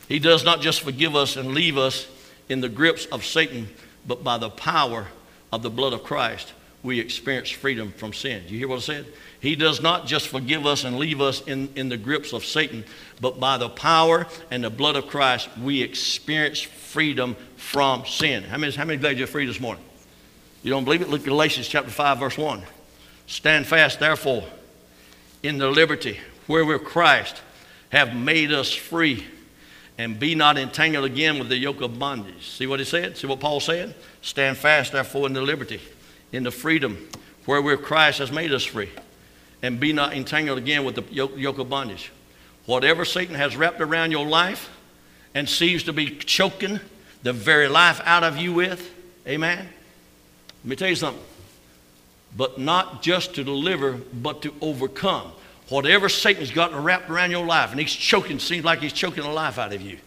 He does not just forgive us and leave us in the grips of Satan, but by the power of the blood of Christ, we experience freedom from sin. Do you hear what I said? He does not just forgive us and leave us in, in the grips of Satan, but by the power and the blood of Christ, we experience freedom from sin. How many, how many glad you're free this morning? You don't believe it? Look at Galatians chapter 5, verse 1. Stand fast, therefore, in the liberty where we're Christ have made us free and be not entangled again with the yoke of bondage. See what he said? See what Paul said? Stand fast, therefore, in the liberty, in the freedom wherewith Christ has made us free, and be not entangled again with the yoke, yoke of bondage. Whatever Satan has wrapped around your life and seems to be choking the very life out of you with, amen? Let me tell you something. But not just to deliver, but to overcome. Whatever Satan's gotten wrapped around your life, and he's choking, seems like he's choking the life out of you.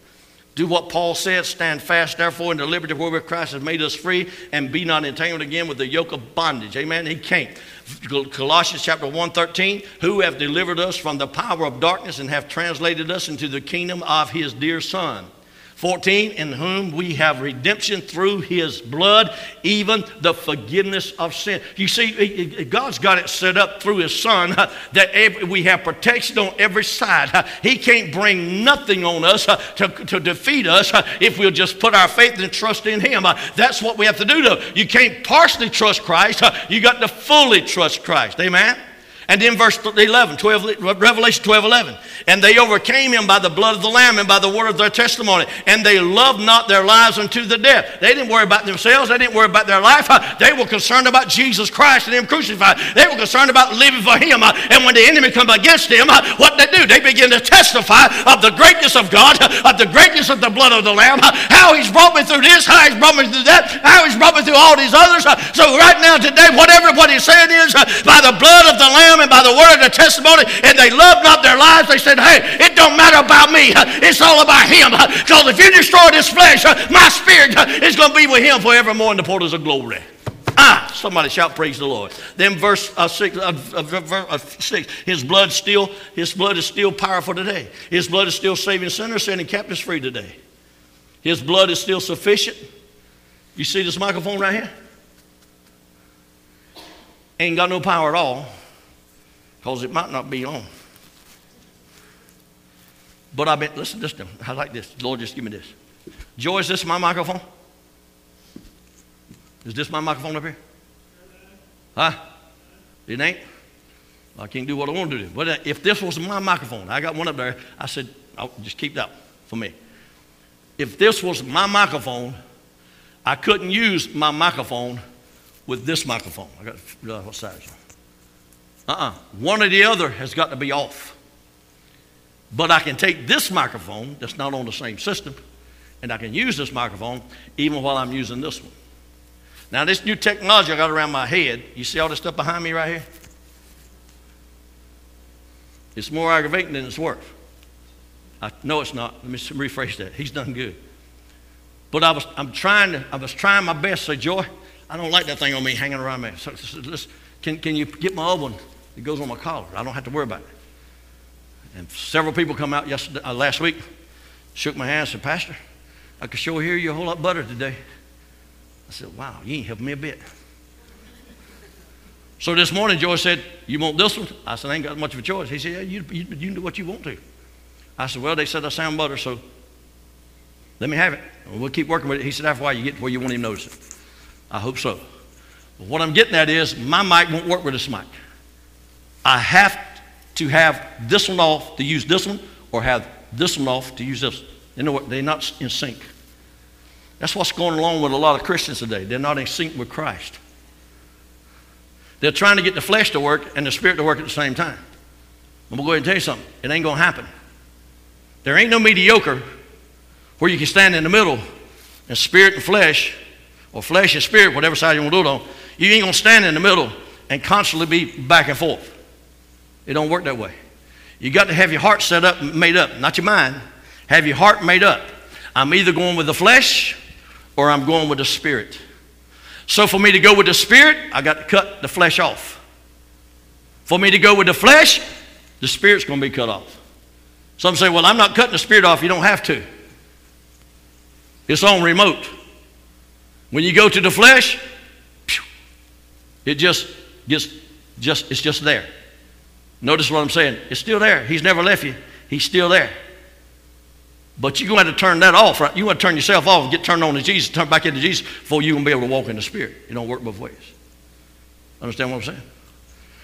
Do what Paul said, stand fast, therefore, in the liberty wherewith Christ has made us free, and be not entangled again with the yoke of bondage. Amen. He can't. Colossians chapter 1, 13, who have delivered us from the power of darkness and have translated us into the kingdom of his dear Son 14, in whom we have redemption through his blood, even the forgiveness of sin. You see, God's got it set up through his son that we have protection on every side. He can't bring nothing on us to, to defeat us if we'll just put our faith and trust in him. That's what we have to do. Though. You can't partially trust Christ, you got to fully trust Christ. Amen? And then verse 11, 12, Revelation 12, 11. And they overcame him by the blood of the Lamb and by the word of their testimony. And they loved not their lives unto the death. They didn't worry about themselves. They didn't worry about their life. They were concerned about Jesus Christ and him crucified. They were concerned about living for him. And when the enemy come against them, what they do? They begin to testify of the greatness of God, of the greatness of the blood of the Lamb, how he's brought me through this, how he's brought me through that, how he's brought me through all these others. So right now, today, whatever what he's saying is, by the blood of the Lamb by the word of the testimony, and they loved not their lives. They said, Hey, it don't matter about me. It's all about him. Because if you destroy this flesh, my spirit is going to be with him forevermore in the portals of glory. Ah, somebody shout praise the Lord. Then verse uh, six, uh, uh, uh, six, his blood still, his blood is still powerful today. His blood is still saving sinners, setting captives free today. His blood is still sufficient. You see this microphone right here? Ain't got no power at all because it might not be on. But I've been, listen, listen, I like this. Lord, just give me this. Joy, is this my microphone? Is this my microphone up here? Huh? It ain't? I can't do what I want to do. But uh, if this was my microphone, I got one up there, I said, I'll just keep that for me. If this was my microphone, I couldn't use my microphone with this microphone. I got out what size. Uh-uh. One or the other has got to be off. But I can take this microphone that's not on the same system, and I can use this microphone even while I'm using this one. Now, this new technology I got around my head, you see all this stuff behind me right here? It's more aggravating than it's worth. I, no, it's not. Let me rephrase that. He's done good. But I was, I'm trying to, I was trying my best say, Joy, I don't like that thing on me hanging around me. So, so, can, can you get my other one? It goes on my collar. I don't have to worry about it. And several people come out yesterday, uh, last week, shook my hand, said, Pastor, I could sure hear you a whole lot better today. I said, Wow, you ain't helping me a bit. So this morning, Joy said, You want this one? I said, I ain't got much of a choice. He said, Yeah, you, you, you can do what you want to. I said, Well, they said I sound better, so let me have it. We'll keep working with it. He said, After a while, you get to where you won't even notice it. I hope so. But what I'm getting at is my mic won't work with this mic. I have to have this one off to use this one, or have this one off to use this. You know what? They're not in sync. That's what's going along with a lot of Christians today. They're not in sync with Christ. They're trying to get the flesh to work and the spirit to work at the same time. I'm going to go ahead and tell you something. It ain't going to happen. There ain't no mediocre where you can stand in the middle and spirit and flesh, or flesh and spirit, whatever side you want to do it on. You ain't going to stand in the middle and constantly be back and forth. It don't work that way. You got to have your heart set up, made up, not your mind. Have your heart made up. I'm either going with the flesh or I'm going with the spirit. So for me to go with the spirit, I got to cut the flesh off. For me to go with the flesh, the spirit's going to be cut off. Some say, well, I'm not cutting the spirit off. You don't have to. It's on remote. When you go to the flesh, it just gets just it's just there. Notice what I'm saying. It's still there. He's never left you. He's still there. But you're going to have to turn that off, right? You want to turn yourself off and get turned on to Jesus, turn back into Jesus before you can be able to walk in the Spirit. It don't work both ways. Understand what I'm saying?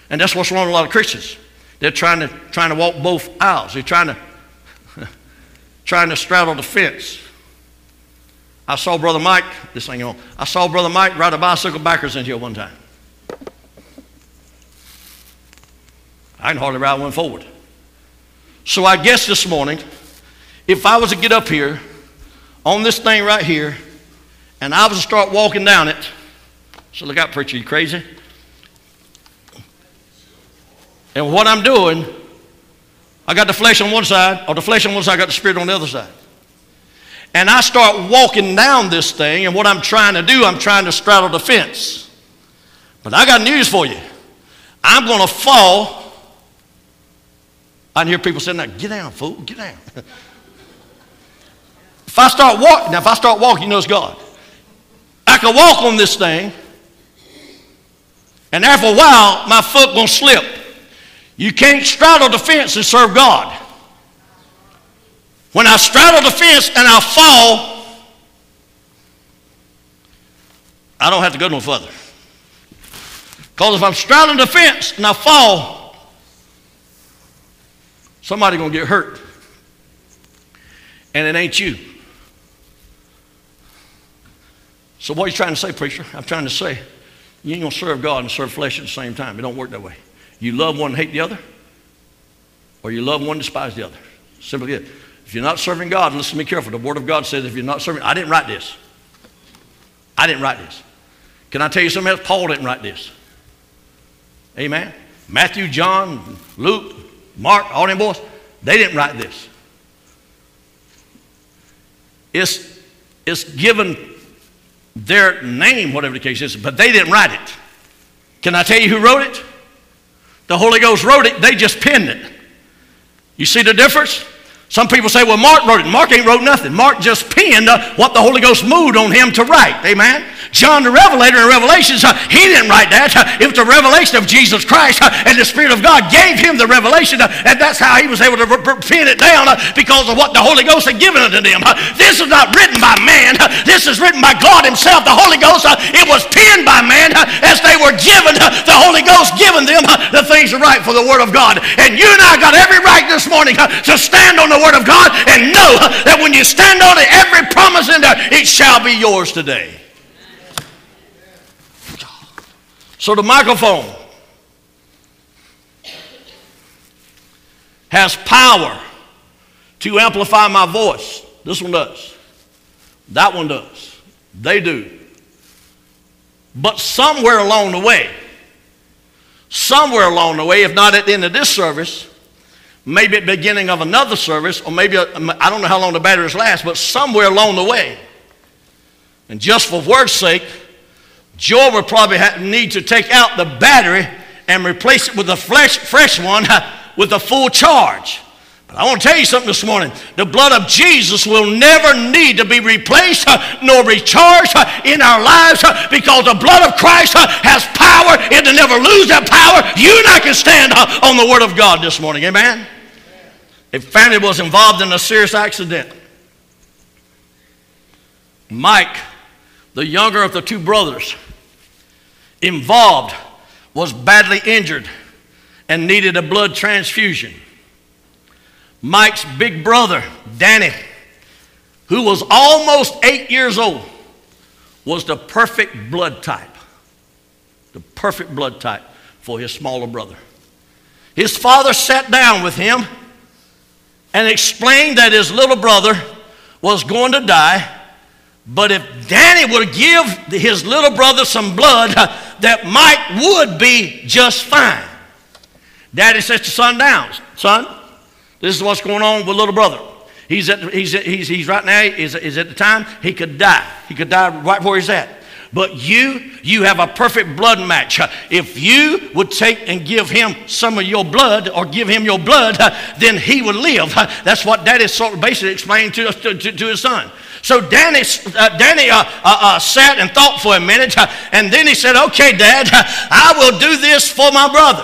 And that's what's wrong with a lot of Christians. They're trying to, trying to walk both aisles. They're trying to, trying to straddle the fence. I saw Brother Mike, this thing on, I saw Brother Mike ride a bicycle backwards in here one time. I can hardly ride one forward. So I guess this morning, if I was to get up here on this thing right here and I was to start walking down it, so look out, preacher, you crazy? And what I'm doing, I got the flesh on one side, or the flesh on one side, I got the spirit on the other side. And I start walking down this thing, and what I'm trying to do, I'm trying to straddle the fence. But I got news for you. I'm going to fall. I can hear people saying that, get down, fool, get down. If I start walking, now if I start walking, you know it's God. I can walk on this thing, and after a while, my foot gonna slip. You can't straddle the fence and serve God. When I straddle the fence and I fall, I don't have to go no further. Because if I'm straddling the fence and I fall, somebody gonna get hurt. And it ain't you. So what are you trying to say, preacher? I'm trying to say you ain't going to serve God and serve flesh at the same time. It don't work that way. You love one and hate the other, or you love one and despise the other. Simply it. If you're not serving God, listen to me careful. The Word of God says if you're not serving, I didn't write this. I didn't write this. Can I tell you something else? Paul didn't write this. Amen. Matthew, John, Luke, Mark, all them boys, they didn't write this. It's, it's given their name, whatever the case is, but they didn't write it. Can I tell you who wrote it? The Holy Ghost wrote it, they just penned it. You see the difference? Some people say, well, Mark wrote it. Mark ain't wrote nothing. Mark just penned uh, what the Holy Ghost moved on him to write. Amen? John the Revelator in Revelations, he didn't write that. It was the revelation of Jesus Christ, and the Spirit of God gave him the revelation, and that's how he was able to pin it down because of what the Holy Ghost had given unto them. this is not written by man. this is written by God himself, the Holy Ghost. it was penned by man as they were given, the Holy Ghost given them the things to write for the Word of God. And you and I got every right this morning to stand on the Word of God and know that when you stand on it, every promise in there, it shall be yours today. So the microphone has power to amplify my voice. This one does. That one does. They do. But somewhere along the way, somewhere along the way, if not at the end of this service, maybe at the beginning of another service, or maybe, I don't know how long the batteries last, but somewhere along the way, and just for word's sake, Joel would probably need to take out the battery and replace it with a fresh, fresh one with a full charge. But I want to tell you something this morning. The blood of Jesus will never need to be replaced nor recharged in our lives because the blood of Christ has power. It'll never lose that power. You and I can stand on the Word of God this morning. Amen? A family was involved in a serious accident. Mike, the younger of the two brothers, involved was badly injured and needed a blood transfusion. Mike's big brother, Danny, who was almost eight years old, was the perfect blood type. The perfect blood type for his smaller brother. His father sat down with him and explained that his little brother was going to die but if Danny would give his little brother some blood, uh, that Mike would be just fine. Daddy says to son down, son, this is what's going on with little brother. He's, at, he's, he's, he's right now, is, is at the time, he could die. He could die right where he's at. But you, you have a perfect blood match. If you would take and give him some of your blood or give him your blood, uh, then he would live. That's what Daddy sort of basically explained to, to, to his son. So Danny, uh, Danny uh, uh, uh, sat and thought for a minute, uh, and then he said, Okay, Dad, I will do this for my brother.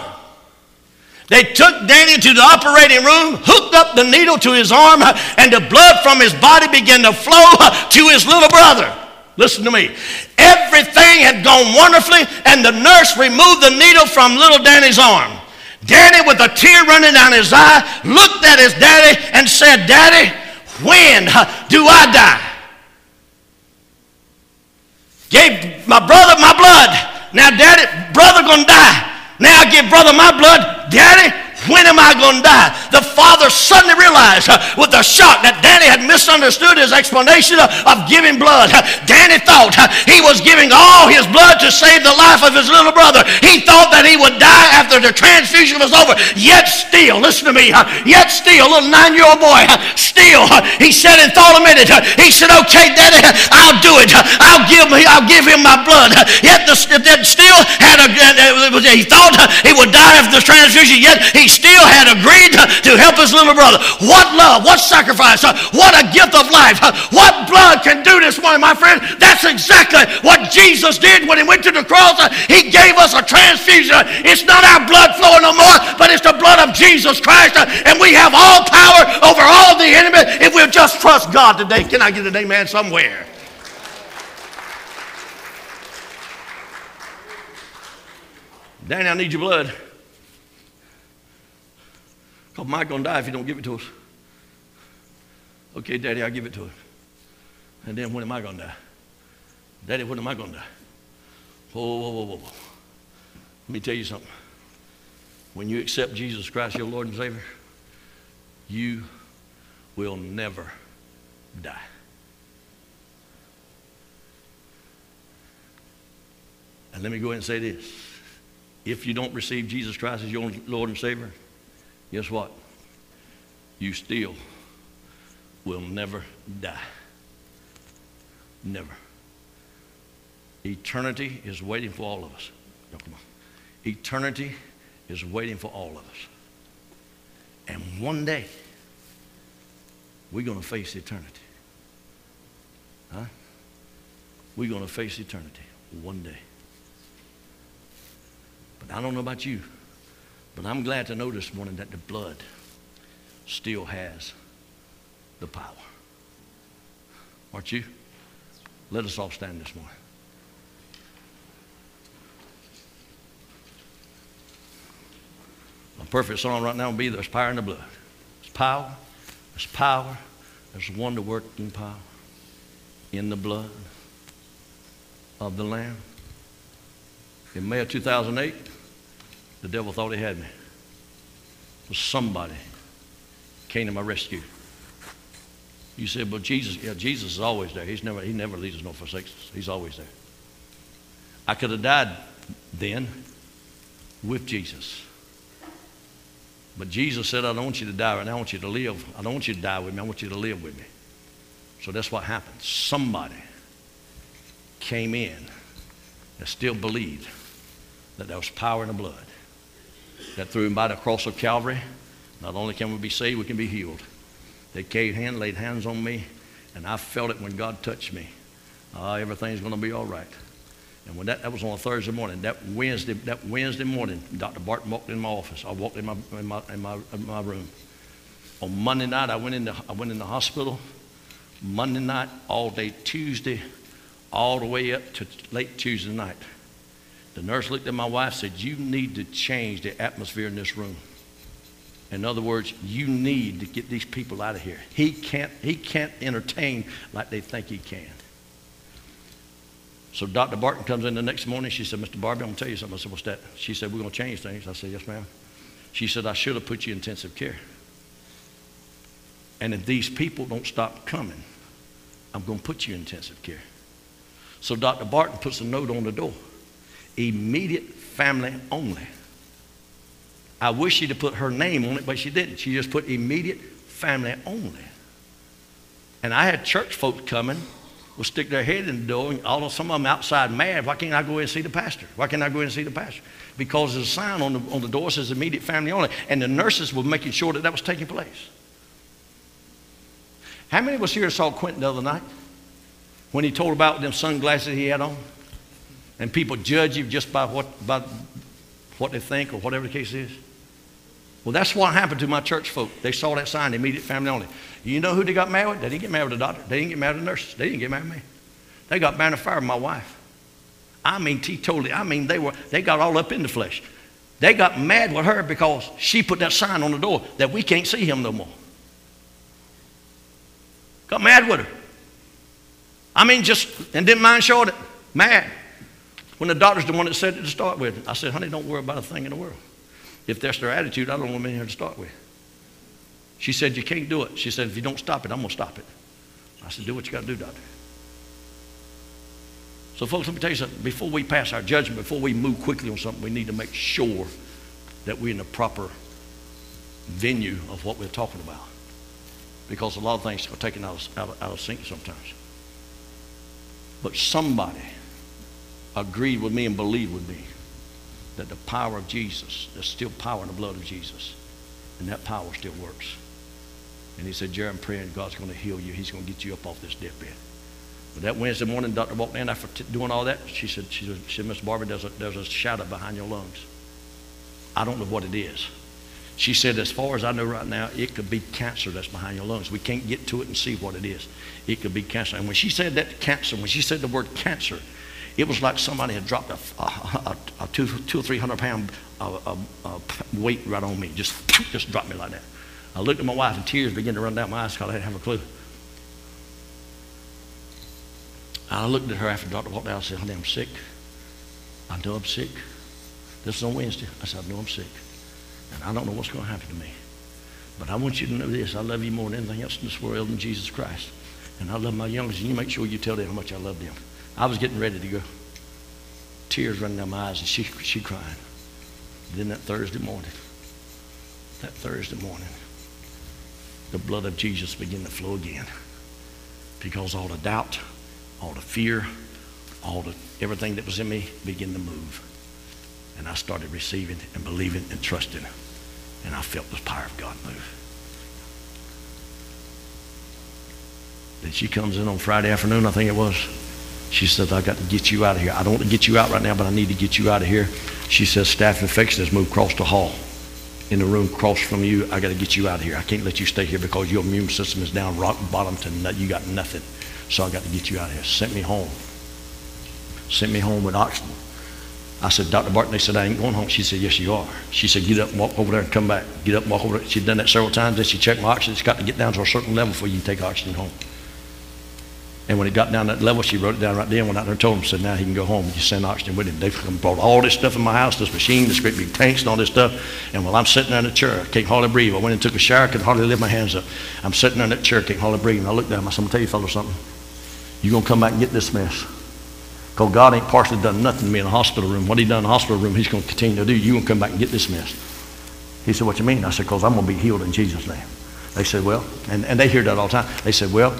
They took Danny to the operating room, hooked up the needle to his arm, uh, and the blood from his body began to flow to his little brother. Listen to me. Everything had gone wonderfully, and the nurse removed the needle from little Danny's arm. Danny, with a tear running down his eye, looked at his daddy and said, Daddy, when do I die? Gave my brother my blood. Now, daddy, brother gonna die. Now I give brother my blood. Daddy, when am I going to die? The father suddenly realized uh, with a shock that Danny had misunderstood his explanation uh, of giving blood. Uh, Danny thought he was giving all his blood to save the life of his little brother. He thought that he would die after the transfusion was over. Yet still, listen to me, yet still, little nine year old boy, still, he said and thought a minute. He said, Okay, Daddy, I'll do it. I'll give, I'll give him my blood. Yet the, still had a, he thought he would die after the transfusion, yet he still had agreed to help his little brother. What love, what sacrifice, what a gift of life, what blood can do this morning, my friend. That's exactly what Jesus did when he went to the cross. He gave us a transfusion. It's not our blood flowing no more, but it's the blood of Jesus Christ. And we have all power over all the enemy if we'll just trust God today. Can I get an amen somewhere? Danny, I need your blood. Because Mike's going to die if you don't give it to us. Okay, Daddy, I'll give it to him. And then when am I going to die? Daddy, when am I going to die? Whoa, whoa, whoa, whoa, whoa. Let me tell you something. When you accept Jesus Christ, your Lord and Savior, you will never die. And let me go ahead and say this. if you don't receive Jesus Christ as your Lord and Savior, guess what? You still will never die. Never. Eternity is waiting for all of us. No, come on. Eternity is waiting for all of us. And one day, we're going to face eternity. Huh? We're going to face eternity one day. But I don't know about you, but I'm glad to know this morning that the blood still has the power. Aren't you? Let us all stand this morning. A perfect song right now would be There's Power in the Blood. There's power, there's power, there's wonder working power in the blood of the Lamb. In May of 2008, the devil thought he had me. But somebody came to my rescue. You said, but Jesus, yeah, Jesus is always there. He's never, he never leaves us nor forsakes us. He's always there. I could have died then with Jesus. But Jesus said, I don't want you to die right now. I want you to live. I don't want you to die with me. I want you to live with me. So that's what happened. Somebody came in that still believed that there was power in the blood. That through him by the cross of Calvary, not only can we be saved, we can be healed. They caved hand, laid hands on me, and I felt it when God touched me. Uh, everything's going to be all right. And when that, that was on a Thursday morning, that Wednesday, that Wednesday morning, Dr. Barton walked in my office. I walked in my, in my, in my, in my room. On Monday night, I went, in the, I went in the hospital. Monday night, all day Tuesday, all the way up to late Tuesday night. The nurse looked at my wife said, You need to change the atmosphere in this room. In other words, you need to get these people out of here. He can't, he can't entertain like they think he can. So Dr. Barton comes in the next morning. She said, Mr. Barbee, I'm going to tell you something. I said, what's that? She said, we're going to change things. I said, yes, ma'am. She said, I should have put you in intensive care. And if these people don't stop coming, I'm going to put you in intensive care. So Dr. Barton puts a note on the door. Immediate family only. I wish she'd have put her name on it, but she didn't. She just put immediate family only. And I had church folks coming, will stick their head in the door, and all of some of them outside mad. Why can't I go in and see the pastor? Why can't I go in and see the pastor? Because there's a sign on the, on the door says immediate family only. And the nurses were making sure that that was taking place. How many of us here saw Quentin the other night? When he told about them sunglasses he had on? And people judge you just by what, by what they think or whatever the case is? Well, that's what happened to my church folk. They saw that sign, immediate family only. You know who they got married? They didn't get married with a doctor. They didn't get married with a nurses. They didn't get married with me. They got married and fired my wife. I mean, teetotally. I mean, they were they got all up in the flesh. They got mad with her because she put that sign on the door that we can't see him no more. Got mad with her. I mean, just and didn't mind showing it. Mad. When the doctor's the one that said it to start with. I said, honey, don't worry about a thing in the world. If that's their attitude, I don't want them in here to start with. She said, You can't do it. She said, If you don't stop it, I'm going to stop it. I said, Do what you got to do, doctor. So, folks, let me tell you something. Before we pass our judgment, before we move quickly on something, we need to make sure that we're in the proper venue of what we're talking about. Because a lot of things are taken out of, out of, out of sync sometimes. But somebody agreed with me and believed with me that the power of Jesus, there's still power in the blood of Jesus. And that power still works. And he said, Jerry, I'm praying God's going to heal you. He's going to get you up off this deathbed. But that Wednesday morning, Doctor walked in after t- doing all that. She said, she said, she said Miss Barbara, there's a, there's a shadow behind your lungs. I don't know what it is. She said, as far as I know right now, it could be cancer that's behind your lungs. We can't get to it and see what it is. It could be cancer. And when she said that cancer, when she said the word cancer, it was like somebody had dropped a, a, a, a two, two or three hundred pound weight right on me. Just, just dropped me like that. I looked at my wife and tears began to run down my eyes because I didn't have a clue. I looked at her after the doctor walked out and said, honey, I'm sick. I know I'm sick. This is on Wednesday. I said, I know I'm sick. And I don't know what's going to happen to me. But I want you to know this. I love you more than anything else in this world than Jesus Christ. And I love my youngest. And you make sure you tell them how much I love them. I was getting ready to go. Tears running down my eyes and she, she crying. Then that Thursday morning, that Thursday morning, the blood of Jesus began to flow again. Because all the doubt, all the fear, all the everything that was in me began to move. And I started receiving and believing and trusting. And I felt the power of God move. Then she comes in on Friday afternoon, I think it was. She says, I got to get you out of here. I don't want to get you out right now, but I need to get you out of here. She says, Staph infection has moved across the hall. In the room across from you, I got to get you out of here. I can't let you stay here because your immune system is down rock bottom to nut. You got nothing. So I got to get you out of here. Sent me home. Sent me home with oxygen. I said, Dr. Barton, they said, I ain't going home. She said, yes, you are. She said, get up walk over there and come back. Get up walk over there. She'd done that several times. Then she checked my oxygen. It's got to get down to a certain level before you take oxygen home. And when it got down that level, she wrote it down right then. Went out there and told him, said, now he can go home. You send oxygen with him. They brought all this stuff in my house, this machine, this great big tanks and all this stuff. And while I'm sitting there in the chair, I can't hardly breathe. I went and took a shower, could hardly lift my hands up. I'm sitting there in that chair, can't hardly breathe. And I looked down. I said, I'm going to tell you fellow something. You're going to come back and get this mess. Because God ain't partially done nothing to me in a hospital room. What he done in the hospital room, he's going to continue to do. You're going to come back and get this mess. He said, what you mean? I said, because I'm going to be healed in Jesus' name. They said, well, and, and they hear that all the time. They said, well,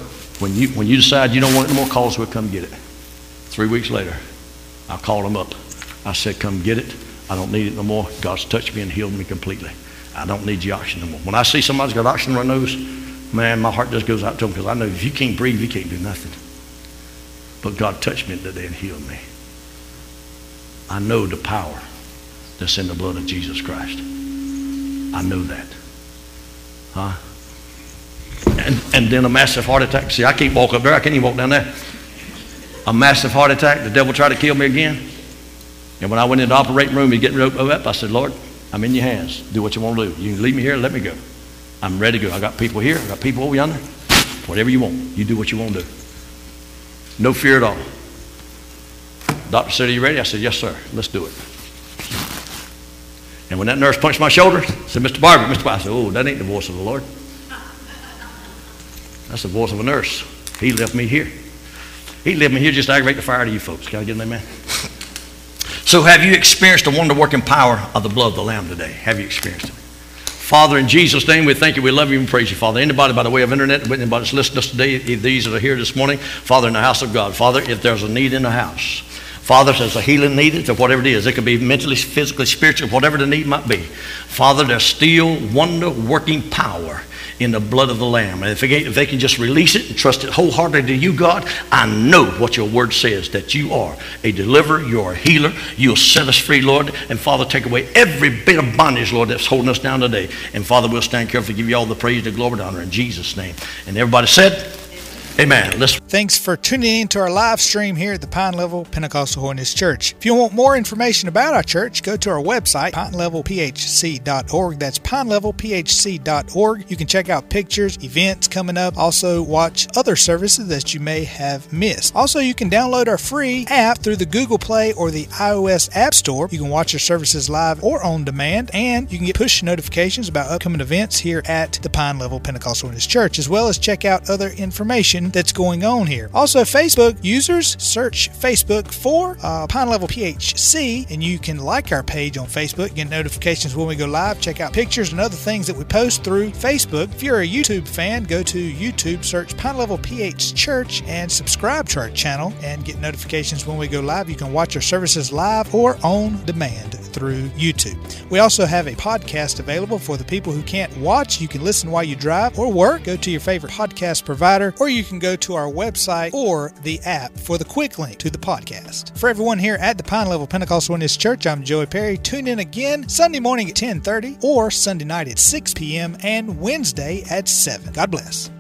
when you, when you decide you don't want it any more calls, we'll come get it. Three weeks later, I called him up. I said, come get it. I don't need it no more. God's touched me and healed me completely. I don't need your oxygen no more. When I see somebody's got oxygen in their nose, man, my heart just goes out to them because I know if you can't breathe, you can't do nothing. But God touched me today and healed me. I know the power that's in the blood of Jesus Christ. I know that. Huh? And, and then a massive heart attack. See, I can't walk up there. I can't even walk down there. A massive heart attack. The devil tried to kill me again. And when I went into the operating room and getting roped up, I said, Lord, I'm in your hands. Do what you want to do. You can leave me here, let me go. I'm ready to go. I got people here. I got people over yonder. Whatever you want. You do what you want to do. No fear at all. Doctor said, Are you ready? I said, Yes, sir. Let's do it. And when that nurse punched my shoulder, said, Mr. Barbee, Mr. Barbee, I said, Oh, that ain't the voice of the Lord. That's the voice of a nurse. He left me here. He left me here just to aggravate the fire to you folks. Can I get an amen? So, have you experienced the wonder working power of the blood of the Lamb today? Have you experienced it? Father, in Jesus' name, we thank you, we love you, and praise you, Father. Anybody by the way of internet, anybody that's listening to us today, these that are here this morning, Father, in the house of God, Father, if there's a need in the house, Father, there's a healing needed, or whatever it is. It could be mentally, physically, spiritually, whatever the need might be. Father, there's still wonder working power in the blood of the Lamb. And if they, can just release it and trust it wholeheartedly to you, God, I know what your word says that you are a deliverer, you're a healer, you'll set us free, Lord. And Father, take away every bit of bondage, Lord, that's holding us down today. And Father, we'll stand careful to give you all the praise, the glory, and honor in Jesus' name. And everybody said, Amen. Let's Thanks for tuning in to our live stream here at the Pine Level Pentecostal Holiness Church. If you want more information about our church, go to our website, pinelevelphc.org. That's pinelevelphc.org. You can check out pictures, events coming up, also watch other services that you may have missed. Also, you can download our free app through the Google Play or the iOS App Store. You can watch our services live or on demand, and you can get push notifications about upcoming events here at the Pine Level Pentecostal Holiness Church, as well as check out other information that's going on here. Also, Facebook users search Facebook for uh, Pine Level PHC, and you can like our page on Facebook, get notifications when we go live, check out pictures and other things that we post through Facebook. If you're a YouTube fan, go to YouTube, search Pine Level PH Church, and subscribe to our channel and get notifications when we go live. You can watch our services live or on demand through YouTube. We also have a podcast available for the people who can't watch. You can listen while you drive or work. Go to your favorite podcast provider, or you can go to our website or the app for the quick link to the podcast. For everyone here at the Pine Level Pentecostal Holiness Church, I'm Joey Perry. Tune in again Sunday morning at 10:30 or Sunday night at 6 p.m. and Wednesday at 7. God bless.